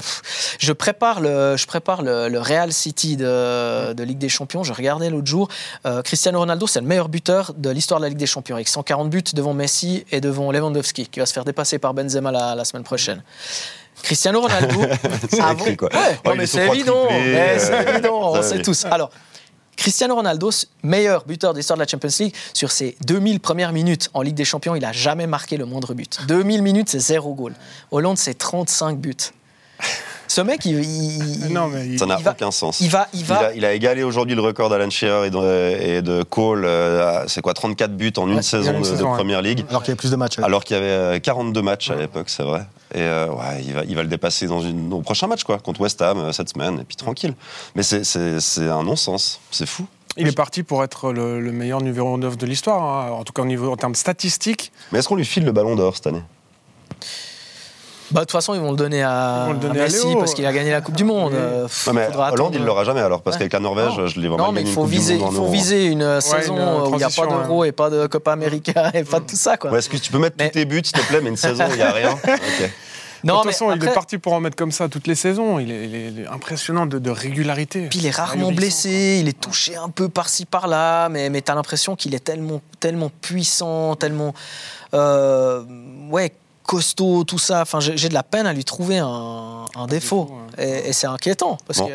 C: je prépare le, je prépare le, le Real City de, de Ligue des Champions. Je regardais l'autre jour. Euh, Cristiano Ronaldo, c'est le meilleur buteur de l'histoire de la Ligue des Champions, avec 140 buts devant Messi et devant Lewandowski, qui va se faire dépasser par Benzema la, la semaine prochaine. Cristiano Ronaldo, (laughs)
B: C'est
C: avant-
B: écrit, quoi.
C: Ouais,
B: Ouais,
C: non,
B: il
C: mais
B: est sur
C: c'est évident.
B: euh,
C: C'est on (laughs) sait tous. Alors, Cristiano Ronaldo, meilleur buteur de l'histoire de la Champions League, sur ses 2000 premières minutes en Ligue des Champions, il n'a jamais marqué le moindre but. 2000 minutes, c'est zéro goal. Hollande, c'est 35 buts. Ce mec, il,
E: Non, mais il-
B: Ça n'a
C: il va-
B: aucun sens.
C: il va, il
B: Il
C: va.
B: a, il a égalé aujourd'hui le record d'Alan Shearer et de, et de Cole. euh, à- c'est quoi 34 buts en une
C: Ouais,
B: saison
E: une
B: de, de
E: saison, ouais.
B: Première Ligue.
D: Alors qu'il y a plus de matchs.
B: Alors qu'il y avait euh, 42 matchs à l'époque, c'est vrai. Et euh, ouais, il va, il va le dépasser dans une, au prochain match, quoi, contre West Ham euh, cette semaine, et puis tranquille. Mais c'est- c'est c'est un non-sens, c'est fou.
E: Il est parti pour être le, le meilleur numéro 9 de l'histoire, hein, en tout cas au niveau, en termes statistiques.
B: Mais est-ce qu'on lui file le ballon d'or cette année?
C: Bah, de toute façon, ils vont le donner à,
E: le donner
C: à Messi parce qu'il a gagné la Coupe du Monde.
E: Oui.
C: Euh, pff,
B: Non, mais Hollande, il
C: attendre.
B: l'aura jamais alors, parce
C: Ouais.
B: qu'avec la Norvège,
C: Non.
B: je l'ai vraiment
C: Non, mais il faut viser, il faut viser une euh, saison
E: une,
C: où il n'y a pas d'euro
E: ouais.
C: et pas de Copa América (laughs) et pas de tout ça. Quoi.
B: Est-ce que tu peux mettre
C: Mais-
B: tous tes buts, s'il te plaît, mais une saison, il n'y a rien (laughs) Ok.
E: de toute façon, il est parti pour en mettre comme ça toutes les saisons. Il est, il est- il est impressionnant de, de régularité.
C: Puis il est rarement blessé, il est touché un peu par-ci par-là, mais, mais tu as l'impression qu'il est tellement, tellement puissant, tellement euh, ouais, costaud, tout ça. Enfin, j'ai de la peine à lui trouver un, un défaut. Et, et c'est inquiétant parce
B: Bon.
C: que.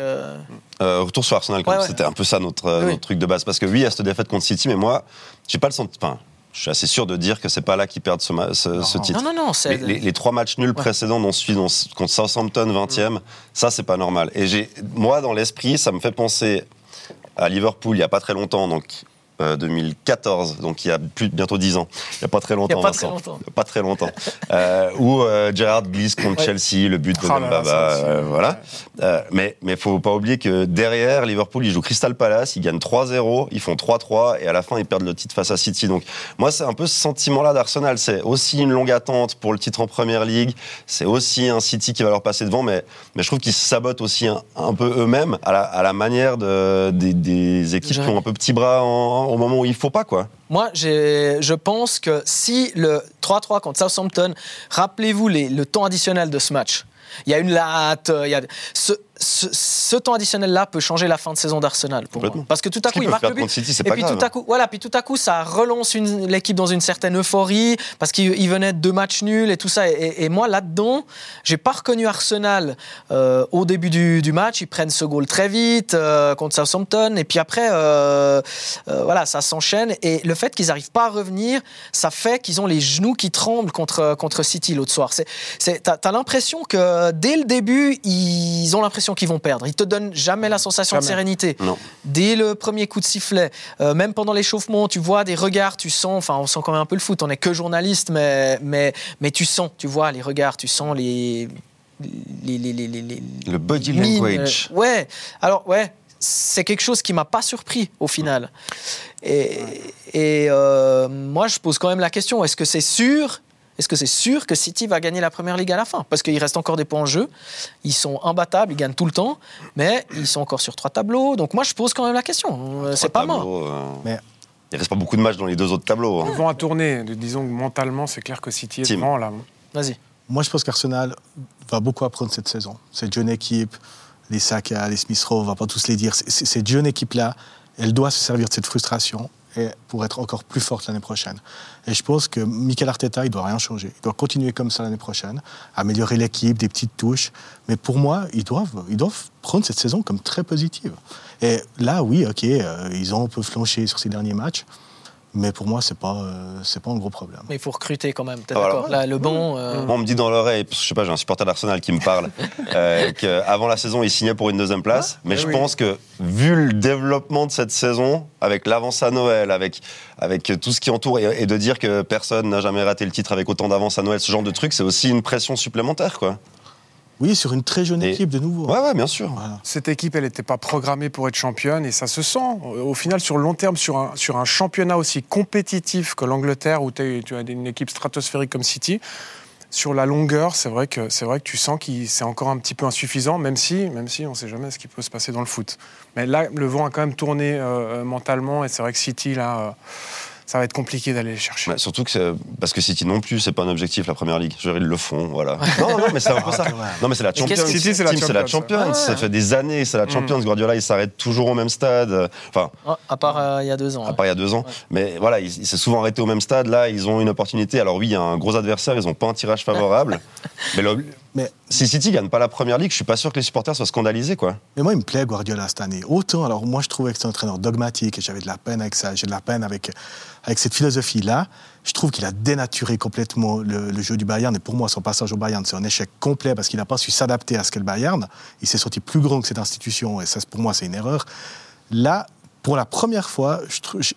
B: Euh, retour sur Arsenal,
C: Ouais, ouais.
B: c'était un peu ça notre, euh,
C: Oui.
B: notre truc de base. Parce que oui, il y a cette défaite contre City, mais moi, j'ai pas le sentiment. Enfin, je suis assez sûr de dire que c'est pas là qu'ils perdent ce, ma- ce- ce titre.
C: Non, non, non, c'est.
B: Les, les- les trois matchs nuls précédents, dont celui dont- contre Southampton 20e, ça c'est pas normal. Et j'ai, moi, dans l'esprit, ça me fait penser à Liverpool il y a pas très longtemps, donc euh, 2014, donc il y a plus, bientôt 10 ans. Il y a pas très longtemps.
C: pas très
B: Vincent.
C: longtemps.
B: Il y a Pas très longtemps. Euh, où euh, Gerrard glisse contre
C: Ouais.
B: Chelsea, le but de
E: Oh
B: euh, voilà. Euh, mais mais faut pas oublier que derrière Liverpool, ils jouent Crystal Palace, ils gagnent 3-0, ils font 3-3 et à la fin ils perdent le titre face à City. Donc moi c'est un peu ce sentiment-là d'Arsenal, c'est aussi une longue attente pour le titre en Première Ligue, c'est aussi un City qui va leur passer devant, mais mais je trouve qu'ils se sabotent aussi un, un peu eux-mêmes à la, à la manière de, des, des équipes qui ont un peu petit bras en- au moment où il faut pas quoi.
C: Moi, je pense que si le 3-3 contre Southampton, rappelez-vous le temps additionnel de ce match. Il y a une latte, il y a ce- ce temps additionnel-là peut changer la fin de saison d'Arsenal pour moi.
B: Complètement.
C: Parce que tout à coup, il marque le but.
B: City,
C: Et puis
B: grave.
C: tout à coup, voilà, puis tout à coup, ça relance l'équipe dans une certaine euphorie parce qu'il il venait de deux matchs nuls et tout ça. Et, et moi, là-dedans, j'ai pas reconnu Arsenal euh, au début du, du match. Ils prennent ce goal très vite euh, contre Southampton. Et puis après, euh, voilà, ça s'enchaîne. Et le fait qu'ils n'arrivent pas à revenir, ça fait qu'ils ont les genoux qui tremblent contre, contre City l'autre soir. T'as, t'as l'impression que dès le début, ils ont l'impression l'impression qu'ils vont perdre. Ils te donnent jamais la sensation de sérénité.
B: Non.
C: Dès le premier coup de sifflet, euh, même pendant l'échauffement, tu vois des regards, tu sens, enfin on sent quand même un peu le foot, on n'est que journaliste, mais, mais, mais tu sens, tu vois les regards, tu sens les... les, les, les,
B: Le body language.
C: ouais, alors ouais, c'est quelque chose qui m'a pas surpris au final. Et, et, euh, moi, je pose quand même la question est-ce que c'est sûr est-ce que c'est sûr que City va gagner la première ligue à la fin? Parce qu'il reste encore des points en jeu. Ils sont imbattables, ils gagnent tout le temps, mais ils sont encore sur trois tableaux. Donc moi, je pose quand même la question. Euh, C'est pas mort.
B: Euh,
D: Mais-
B: Il reste pas beaucoup de matchs dans les deux autres tableaux. hein.
E: Le vent a tourné. Disons que mentalement, c'est clair que City est devant là.
C: Vas-y.
D: Moi, je pense qu'Arsenal va beaucoup apprendre cette saison. Cette jeune équipe, les Saka, les Smith Rowe, on va pas tous les dire. Cette jeune équipe-là, elle doit se servir de cette frustration et pour être encore plus forte l'année prochaine. Et je pense que Mikel Arteta, il doit rien changer. Il doit continuer comme ça l'année prochaine, améliorer l'équipe, des petites touches. Mais pour moi, ils doivent, ils doivent prendre cette saison comme très positive. Et là, oui, ok, euh, ils ont un peu flanché sur ces derniers matchs. Mais pour moi, c'est pas, euh, c'est pas un gros problème.
C: Mais il faut recruter quand même. T'es
B: Ah, voilà.
C: d'accord Là, le banc. euh,
B: Moi, on me dit dans l'oreille, parce que je sais pas, j'ai un supporter d'Arsenal qui me parle, (laughs) euh, qu'avant la saison, il signait pour une deuxième place. mais
E: Eh
B: je
E: oui.
B: pense que, vu le développement de cette saison, avec l'avance à Noël, avec, avec tout ce qui entoure, et, et de dire que personne n'a jamais raté le titre avec autant d'avance à Noël, ce genre de truc, c'est aussi une pression supplémentaire, quoi.
D: Oui, sur une très jeune
B: Et-
D: équipe de nouveau.
B: Ouais, ouais, bien sûr.
D: Voilà.
E: Cette équipe, elle n'était pas programmée pour être championne et ça se sent. Au final, sur le long terme, sur un, sur un championnat aussi compétitif que l'Angleterre, où tu as une équipe stratosphérique comme City, sur la longueur, c'est vrai que c'est vrai que tu sens que c'est encore un petit peu insuffisant, même si, même si on ne sait jamais ce qui peut se passer dans le foot. Mais là, le vent a quand même tourné euh, euh, mentalement et c'est vrai que City, là, euh, ça va être compliqué d'aller les chercher.
B: Ouais, surtout que parce que City non plus, c'est pas un objectif la première ligue. Je veux dire, ils le font, voilà. non, non, mais c'est un peu ça. Non, mais c'est la Champions.
E: City, c'est la
B: la
E: Champions.
B: Ça fait des années, c'est la Champions. Guardiola, il s'arrête toujours au même stade. Enfin,
C: ah, à part euh, il y a deux ans.
B: à part il y a deux ans. Mais voilà, il, il s'est souvent arrêté au même stade. Là, ils ont une opportunité. Alors oui, il y a un gros adversaire, ils n'ont pas un tirage favorable. (laughs) mais
D: Mais-
B: si City gagne pas la première ligue, je suis pas sûr que les supporters soient scandalisés, quoi.
D: Mais moi, il me plaît Guardiola cette année. Autant, alors moi, je trouvais que c'est un entraîneur dogmatique et j'avais de la peine avec ça. J'ai de la peine avec, avec cette philosophie-là. Je trouve qu'il a dénaturé complètement le, le jeu du Bayern. Et pour moi, son passage au Bayern, c'est un échec complet parce qu'il n'a pas su s'adapter à ce qu'est le Bayern. Il s'est sorti plus grand que cette institution et ça, pour moi, c'est une erreur. Là, pour la première fois,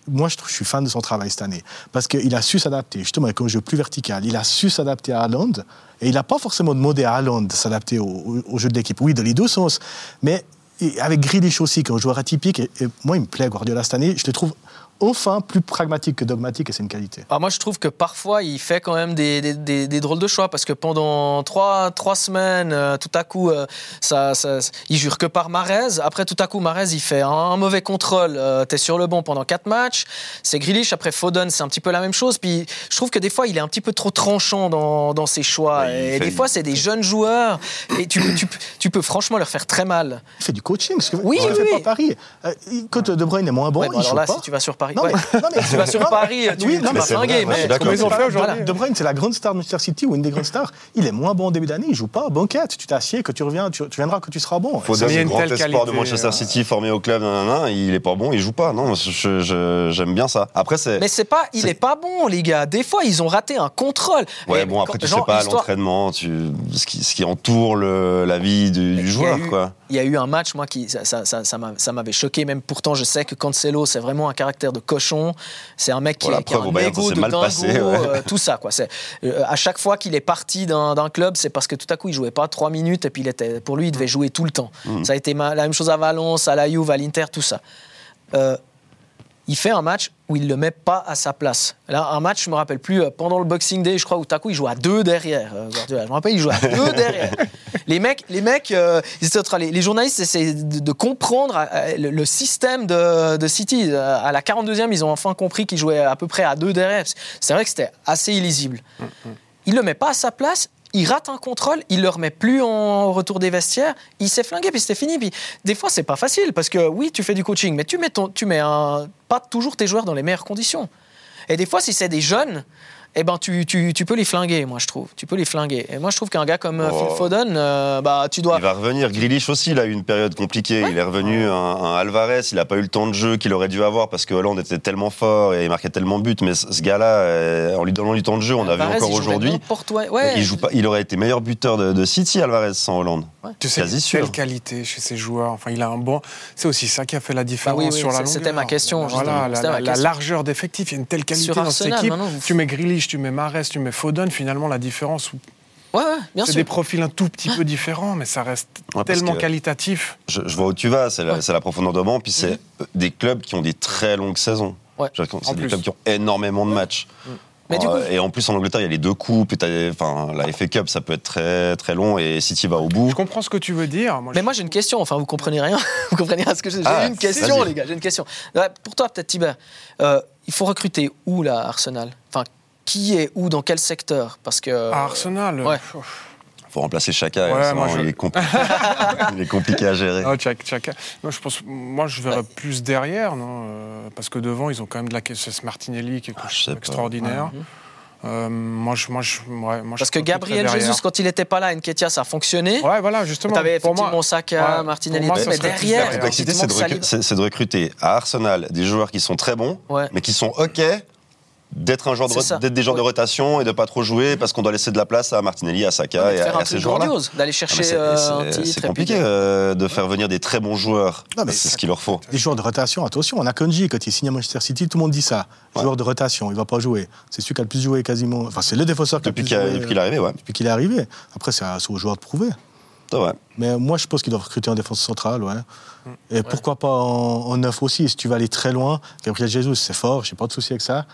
D: moi, je, suis fan de son travail cette année. Parce qu'il a su s'adapter, justement, avec un jeu plus vertical. Il a su s'adapter à Haaland. Et il n'a pas forcément demandé à Haaland de s'adapter au, jeu de l'équipe. Oui, dans les deux sens. Mais avec Grealish aussi, qui est un joueur atypique. Et, et moi, il me plaît, Guardiola, cette année. Je le trouve enfin plus pragmatique que dogmatique, et c'est une qualité.
C: Ah, moi, je trouve que parfois, il fait quand même des, des- des- des drôles de choix parce que pendant trois, trois semaines, euh, tout à coup, euh, ça, ça- il jure que par Marez. Après, tout à coup, Marez, il fait un, un mauvais contrôle. tu es sur le banc pendant quatre matchs. C'est Grealish. Après, Foden, c'est un petit peu la même chose. Puis, je trouve que des fois, il est un petit peu trop tranchant dans, dans ses choix. Et
B: fait-
C: des fois, c'est des jeunes joueurs. Et tu, tu, tu peux franchement leur faire très mal.
D: Il fait du coaching, ce que
C: Oui, oui,
D: fait
C: oui.
D: pas Paris. Euh, quand De Bruyne est moins bon,
C: Ouais, bon,
D: il
C: alors
D: joue
C: là,
D: pas.
C: si tu vas sur Paris.
D: Non,
C: ouais.
D: mais- non, mais- (laughs)
C: tu vas sur
D: non,
C: Paris, tu,
D: oui,
C: tu
D: non, mais
C: mais-
E: ils ont fait aujourd'hui
D: De Bruyne, c'est la grande star de Manchester City ou une des grandes stars. Il est moins bon en début d'année, il joue pas. Banquette, tu t'assieds, que tu reviens, tu, tu viendras que tu seras bon.
B: Foden, le grand espoir de Manchester
E: euh,
B: City formé au club, nanana, il est pas bon, il joue pas. Non, j'aime bien ça. Après, c'est.
C: Mais c'est pas, il est pas bon, les gars. Des fois, ils ont raté un contrôle.
B: Ouais,
C: Et
B: bon, après,
C: quand-
B: tu
C: genre,
B: sais pas l'entraînement, ce, qui, entoure la vie du, joueur,
C: eu-
B: quoi.
C: Il y a eu un match, moi, qui ça, ça, ça, ça m'a- ça m'avait choqué. Même pourtant, je sais que Cancelo, c'est vraiment un caractère de cochon. C'est un mec qui, qui a un de
B: mal
C: dingo,
B: passé, ouais.
C: euh, (laughs) tout ça, quoi. C'est euh, à chaque fois qu'il est parti d'un d'un club, c'est parce que tout à coup, il jouait pas trois minutes et puis il était, pour lui, il devait jouer tout le temps.
B: Mm.
C: Ça a été ma- la même chose à Valence, à la Juve, à l'Inter, tout ça. Euh, il fait un match où il le met pas à sa place. Là, un match, je me rappelle plus, euh, pendant le Boxing Day, je crois, où coup, il joue à deux derrière. euh. Je me rappelle, il joue à deux (laughs) derrière. Les mecs, les, mecs euh, les, les journalistes essaient de, de comprendre le, le système de, de City. À la 42e, ils ont enfin compris qu'il jouait à peu près à deux derrière. C'est vrai que c'était assez illisible. Il le met pas à sa place. Il rate un contrôle, il le remet plus en retour des vestiaires, il s'est flingué, puis c'était fini. Puis des fois, c'est pas facile parce que oui, tu fais du coaching, mais tu mets, tu mets pas toujours tes joueurs dans les meilleures conditions. Et des fois, si c'est des jeunes, eh ben, tu, tu, tu peux les flinguer, moi, je trouve. Tu peux les flinguer. Et moi, je trouve qu'un gars comme euh,
B: Oh.
C: Phil Foden, euh, bah, tu dois.
B: Il va revenir. Grealish aussi, il a eu une période compliquée. Il est revenu un, un Alvarez. Il n'a pas eu le temps de jeu qu'il aurait dû avoir parce que Hollande était tellement fort et il marquait tellement de buts. Mais ce gars-là, euh, en lui donnant du temps de jeu, on a vu
C: Alvarez,
B: encore aujourd'hui.
C: Ouais.
B: Il, joue pas, il aurait été meilleur buteur de, de City, Alvarez, sans Hollande.
E: Tu sais,
B: Quasi
E: quelle
B: sûr.
E: qualité chez ces joueurs. Enfin, il a un bon. C'est aussi ça qui a fait la différence
C: Bah oui, oui,
E: sur la longueur.
C: c'était ma question,
E: Voilà, la,
C: C'était ma
E: la- la
C: question.
E: largeur d'effectifs, il y a une telle qualité
C: Sur
E: dans cette équipe.
C: vous-
E: Tu mets Grealish, tu mets Mares, tu mets Foden. Finalement, la différence,
C: Ouais, ouais, bien
E: c'est
C: sûr.
E: des profils un tout petit peu différents, mais ça reste
B: Ouais,
E: tellement
B: que-
E: qualitatif.
B: Je, je vois où tu vas, c'est la,
C: Ouais.
B: c'est la profondeur de banc, puis c'est euh, des clubs qui ont des très longues saisons. C'est des
E: plus.
B: clubs qui ont énormément de matchs.
C: Mais du
B: Euh,
C: coup-
B: et en plus en Angleterre, il y a les deux coupes, et t'as- enfin, la FA Cup, ça peut être très très long, et City va au bout.
E: Je comprends ce que tu veux dire. Moi,
C: Mais
E: je-
C: moi j'ai une question, enfin vous comprenez rien, (laughs) vous comprenez rien à ce que j'ai j'ai
B: Ah,
C: une question les gars, j'ai une question. Pour toi peut-être Tibert, euh, il faut recruter où là Arsenal? Enfin qui est où dans quel secteur? Parce que
E: À Arsenal,
C: Ouais.
E: pff,
B: faut remplacer Chaka, et
E: Ouais,
B: sinon,
E: moi, je-
B: il, est compli- (laughs) il est compliqué à gérer.
E: Ah, Chaka- Chaka. Non, je pense, moi, je verrais plus derrière, non euh, Parce que devant, ils ont quand même de la c'est Martinelli qui est
B: Ah,
E: extraordinaire. Euh, moi, je, moi, je, ouais, moi, je
C: Parce que Gabriel. Jesus, quand il n'était pas là, Nketia, ça a fonctionné.
E: Ouais, voilà, justement.
C: Tu avais
E: pour
C: effectivement
E: moi,
C: Saka,
E: ouais,
C: Martinelli, mais derrière,
B: La complexité, c'est de, c'est recruter à Arsenal des joueurs qui sont très bons,
C: Ouais.
B: mais qui sont OK d'être un joueur de
C: C'est
B: re-
C: ça.
B: d'être des joueurs de rotation et de pas trop jouer parce qu'on doit laisser de la place à Martinelli, à Saka
C: Ouais,
B: et à, à ces joueurs-là.
C: grandiose, d'aller
B: Ah,
C: chercher
B: mais c'est-
C: euh,
B: c'est-
C: un titre.
B: C'est
C: et puis
B: compliqué
C: de-
B: euh, de faire venir des très bons joueurs.
D: Non, mais
B: c'est ce qu'il leur faut.
D: Des joueurs de rotation, attention, on a Konji, quand il signe à Manchester City, tout le monde dit ça.
B: Ouais.
D: Joueur de rotation, il va pas jouer. C'est celui qui a le plus joué quasiment. Enfin, c'est le défenseur qui a le
B: Depuis
D: plus
B: qu'il a-
D: joué
B: depuis qu'il est arrivé, ouais.
D: depuis qu'il est arrivé. Après, c'est à- c'est aux joueurs de prouver. Mais moi, je pense qu'ils doivent recruter en défense centrale, ouais. Et pourquoi pas en, en neuf aussi, si tu vas aller très loin. Gabriel Jesus, c'est fort, j'ai pas de souci avec ça.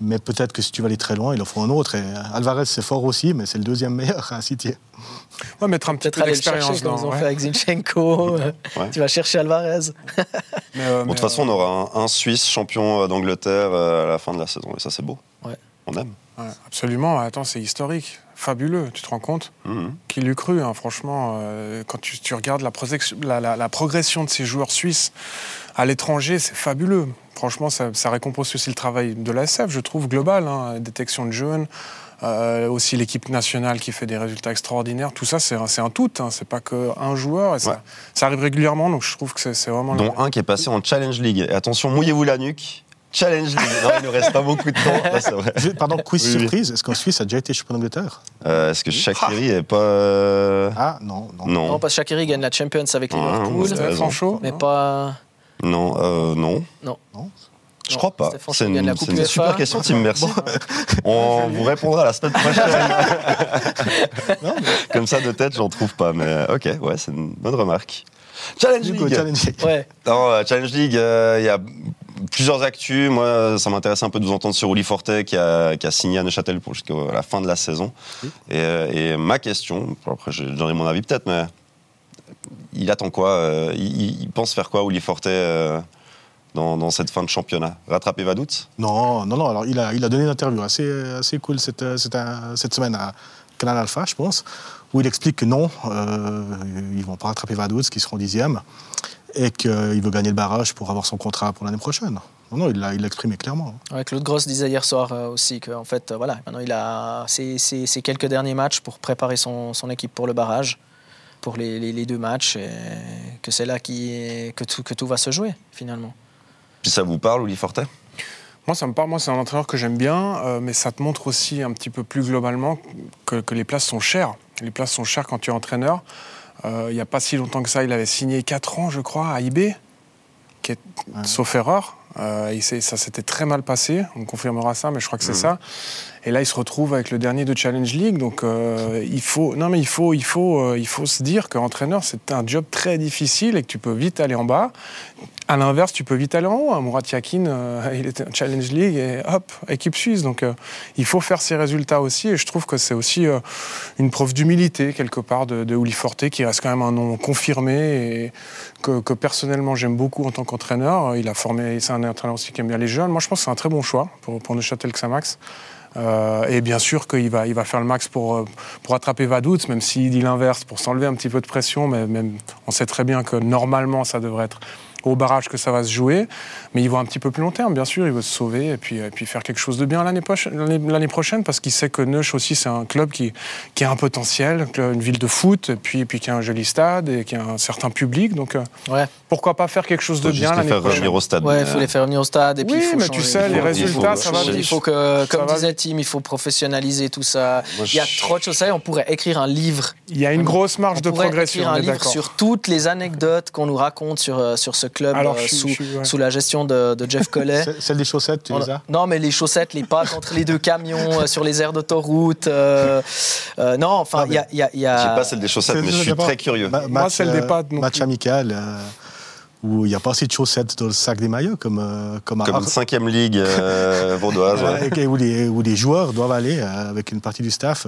D: Mais peut-être que si tu vas aller très loin, il en faut un autre. Et Alvarez, c'est fort aussi, mais c'est le deuxième meilleur à City.
E: Ouais, mettre un petit
C: Peut-être
E: peu d'expérience dans.
C: ils ont
E: ouais.
C: fait avec Zinchenko. euh,
B: Ouais.
C: Tu vas chercher Alvarez. (laughs)
E: Mais, euh,
B: Bon, de toute façon, on aura un, un Suisse champion euh, d'Angleterre euh, à la fin de la saison. Et ça, c'est beau.
C: Ouais.
B: On aime.
E: Ouais, absolument. Attends, c'est historique. Fabuleux, tu te rends compte?
B: Mhm.
E: Qui l'eût cru, hein, franchement, euh, quand tu, tu regardes la, projection- la- la- la progression de ces joueurs suisses à l'étranger, c'est fabuleux. Franchement, ça, ça récompense aussi le travail de l'ASF, je trouve, global. hein, détection de jeunes, euh, aussi l'équipe nationale qui fait des résultats extraordinaires. Tout ça, c'est un, tout, hein, c'est pas qu'un joueur. Et ça,
B: Ouais.
E: ça arrive régulièrement, donc je trouve que c'est vraiment...
B: Dont un qui est passé en Challenge League. Et attention, mouillez-vous la nuque. Challenge League. Non, il nous reste pas beaucoup de temps. Là, vrai.
D: Pardon, quiz
B: Oui, oui.
D: surprise. Est-ce qu'en Suisse, ça a déjà été champion d'Angleterre?
B: Euh, Est-ce que Shaqiri est pas. euh,
D: Ah, non, non.
B: Non.
C: Non, parce que Shaqiri gagne la Champions avec Liverpool,
E: Chaud,
C: mais pas.
B: Non, euh, non.
C: Non.
D: Non.
B: Je
C: Non,
B: crois pas. C'est une, super question, Tim. (laughs) Merci. On vous répondra la semaine prochaine. (laughs) (laughs) Comme ça, de tête, j'en trouve pas. Mais ok, ouais, c'est une bonne remarque. Challenge League.
D: Challenge League.
C: Ouais.
B: Non, euh, Challenge League, euh, il y a plusieurs actus. Moi, ça m'intéresse un peu de vous entendre sur Uli Forte qui a, qui a signé à Neuchâtel pour jusqu'à la fin de la saison.
D: Oui.
B: Et, euh, et ma question, après j'ai- j'en ai mon avis peut-être, mais il attend quoi euh, il, il pense faire quoi, Uli Forte, euh, dans, dans cette fin de championnat? Rattraper Vaduz
D: Non, non, non. Alors, il a, il a donné une interview assez, assez cool cette, euh, cette, cette semaine à Canal Alpha, je pense, où il explique que non, euh, ils ne vont pas rattraper Vaduz, qui seront dixième, et qu'il veut gagner le barrage pour avoir son contrat pour l'année prochaine. Non, non, il l'a exprimé clairement.
C: Ouais, Claude Gross disait hier soir euh, aussi que en fait, euh, voilà, maintenant il a ses, ses- ses quelques derniers matchs pour préparer son, son équipe pour le barrage, pour les, les- les deux matchs, et que c'est là qui, que, tout, que tout va se jouer finalement.
B: Puis ça vous parle, Uli Forte
E: Moi, ça me parle. Moi, c'est un entraîneur que j'aime bien, euh, mais ça te montre aussi un petit peu plus globalement que, que les places sont chères. Les places sont chères quand tu es entraîneur. Euh, il n'y a pas si longtemps que ça, il avait signé 4 ans, je crois, à IB, qui est, sauf erreur. Euh, il ça s'était très mal passé, on me confirmera ça, mais je crois que c'est ça. Et là, il se retrouve avec le dernier de Challenge League, donc euh, il faut, non mais il faut, il faut, euh, il faut se dire qu'entraîneur, c'est un job très difficile et que tu peux vite aller en bas. À l'inverse, tu peux vite aller en haut. hein. Murat Yakin, euh, il était en Challenge League et hop, équipe suisse. Donc euh, il faut faire ses résultats aussi. Et je trouve que c'est aussi euh, une preuve d'humilité, quelque part, de, de Uli Forte, qui reste quand même un nom confirmé et que, personnellement j'aime beaucoup en tant qu'entraîneur. Il a formé, c'est un entraîneur aussi qui aime bien les jeunes. Moi, je pense que c'est un très bon choix pour, pour Neuchâtel Xamax. Euh, et bien sûr qu'il va, il va faire le max pour, pour attraper Vaduz, même s'il dit l'inverse, pour s'enlever un petit peu de pression. Mais même, on sait très bien que normalement, ça devrait être au barrage que ça va se jouer. Mais il voit un petit peu plus long terme, bien sûr. Il veut se sauver et puis, et puis faire quelque chose de bien l'année prochaine, l'année- l'année prochaine parce qu'il sait que Neuch aussi, c'est un club qui, qui a un potentiel, une ville de foot, et puis, et puis qui a un joli stade et qui a un certain public. Donc euh,
C: Ouais.
E: pourquoi pas faire quelque chose de
B: Faut juste
E: bien
B: les
E: l'année
B: faire
E: prochaine
B: revenir au stade.
C: Ouais, il faut les faire venir au stade. Et puis
E: Oui,
C: il faut
E: mais tu sais,
C: Il
E: les
C: faut-
E: résultats,
C: il faut
E: ça va.
C: Il faut que, comme disait Tim, il faut professionnaliser tout ça.
B: Moi,
C: Il y a trop de choses. Ça, on pourrait écrire un livre.
E: Il y a une grosse marge
C: On
E: de
C: pourrait
E: progression.
C: écrire
E: on
C: un livre
E: d'accord.
C: sur toutes les anecdotes qu'on nous raconte sur, euh, sur ce club
E: Alors,
C: euh, sous,
E: je suis- ouais.
C: sous la gestion de, de Jeff Collet. (laughs)
D: C'est- Celle des chaussettes, tu
C: On-
D: les as
C: non, mais les chaussettes, les pattes entre les deux camions, euh, sur les aires d'autoroute. euh, euh, non, enfin, il y a.
B: J'ai pas celle des chaussettes, mais je suis très curieux.
D: Ma-
E: Moi,
D: match,
E: celle des pattes non
D: Match
E: plus.
D: amical euh, où il n'y a pas assez de chaussettes dans le sac des maillots comme, euh, comme à
B: Comme une cinquième ligue euh, (laughs) vaudoise. ouais.
D: Ouais, et où, les, où les joueurs doivent aller euh, avec une partie du staff.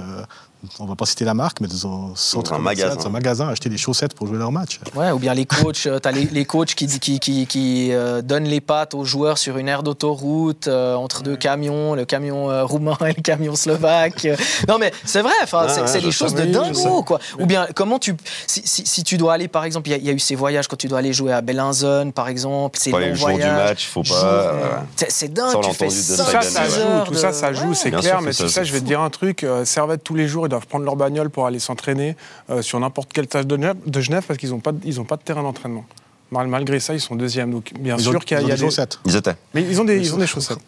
D: Euh, on va pas citer la marque, mais dans un centre
B: un
D: commercial,
B: magasin.
D: dans un magasin, acheter des chaussettes pour jouer leur match.
C: Ouais, ou bien les coachs, tu as les, les coachs qui, qui, qui, qui, euh, donnent les pattes aux joueurs sur une aire d'autoroute euh, entre deux camions, le camion euh, roumain et le camion slovaque. Euh, Non mais c'est vrai, enfin
B: Ah,
C: c'est
B: ouais,
C: des choses de dingo quoi. Ou bien comment tu si, si, si tu dois aller par exemple, il y a- il y, a eu ces voyages quand tu dois aller jouer à Bellinzone par exemple, c'est
B: les jours du match, faut pas.
C: Jour-
B: euh,
C: C'est- dingue,
B: Ça,
C: tu fais
E: Tout ça, ça joue, tout ça, ça joue,
C: Ouais.
E: c'est clair. Mais
B: ça
E: tu sais,
B: joue.
E: je vais te dire un truc. euh, Servette, tous les jours, doivent prendre leur bagnole pour aller s'entraîner euh, sur n'importe quelle tâche de Genève, de Genève parce qu'ils n'ont pas, de- ils ont pas de terrain d'entraînement. Mal- Malgré ça, ils sont deuxièmes. Donc, bien
D: Ils
E: sûr
D: ont,
E: qu'il y a,
D: ils ont
E: il y a
D: des
E: des
D: chaussettes.
B: Ils étaient.
E: Mais ils ont des, ils ont des chaussettes.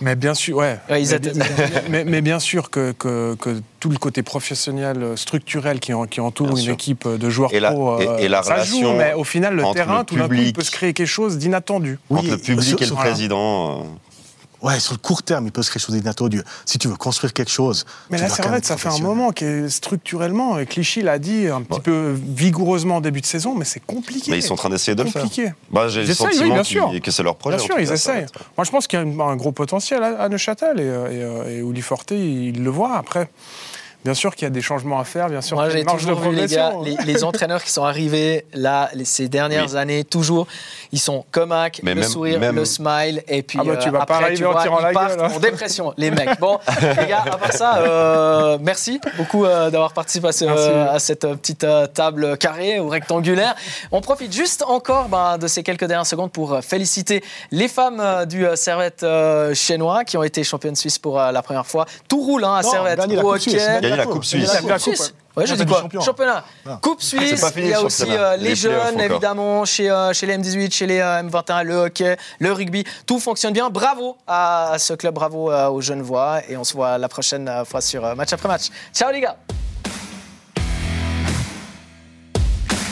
E: Mais bien sûr, ouais.
C: Ouais, ils
E: mais,
C: étaient-
E: mais- mais- mais bien sûr que, que, que tout le côté professionnel, structurel qui, en- qui entoure
B: Bien
E: une
B: sûr.
E: équipe de joueurs
B: Et la-
E: pro, euh,
B: et- et la
E: ça joue,
B: relation
E: mais au final, le terrain,
B: le
E: tout d'un coup, peut se créer quelque chose d'inattendu.
D: Oui,
B: Entre le public et le président. euh,
D: Ouais, sur le court terme, il peut se créer quelque chose d'inattendu. Si tu veux construire quelque chose.
E: Mais la Servette, ça fait un moment que structurellement, et Clichy l'a dit un petit peu vigoureusement en début de saison, mais c'est compliqué.
B: Mais ils sont en train d'essayer de le faire.
E: compliqué.
B: Bah, J'ai le
E: oui, bien sûr.
B: que c'est leur projet.
E: Bien
B: en
E: sûr, ils essayent.
B: être-
E: Moi, je pense qu'il y a un, gros potentiel à, Neuchâtel et, euh, et, euh, et Uli Forte, il le voit. Après, bien sûr qu'il y a des changements à faire, bien sûr
C: Moi,
E: qu'il y a une marge de
C: les gars, les, les entraîneurs qui sont arrivés là, les- ces dernières
B: Oui.
C: années, toujours, ils sont comac,
B: Mais
C: le
B: même-
C: sourire,
B: même-
C: le smile, et puis
E: Ah bah, tu
C: euh,
E: vas pas
C: après,
E: arriver
C: tu
E: en
C: vois,
E: tirant
C: ils
E: la
C: partent
E: gueule, hein.
C: en dépression, les mecs. Bon, (laughs) les gars, à part ça, euh, merci beaucoup euh, d'avoir participé à, ce-
E: Merci.
C: à cette euh, petite euh, table carrée ou rectangulaire. On profite juste encore ben, de ces quelques dernières secondes pour euh, féliciter les femmes euh, du euh, Servette euh, chinois qui ont été championnes suisses pour euh, la première fois. Tout roule hein, à
D: Non,
C: Servette. au hockey.
B: La
D: Coupe,
B: Suisse.
D: la Coupe.
C: Ouais,
D: Championnat
C: dit quoi. Championnat. Coupe suisse. il y a aussi euh,
B: Les
C: jeunes, évidemment, chez, euh, chez les M18, chez les euh, M21, le hockey, le rugby. Tout fonctionne bien. Bravo à ce club, bravo euh, aux jeunes voix. Et on se voit la prochaine fois sur euh, Match après Match. Ciao les gars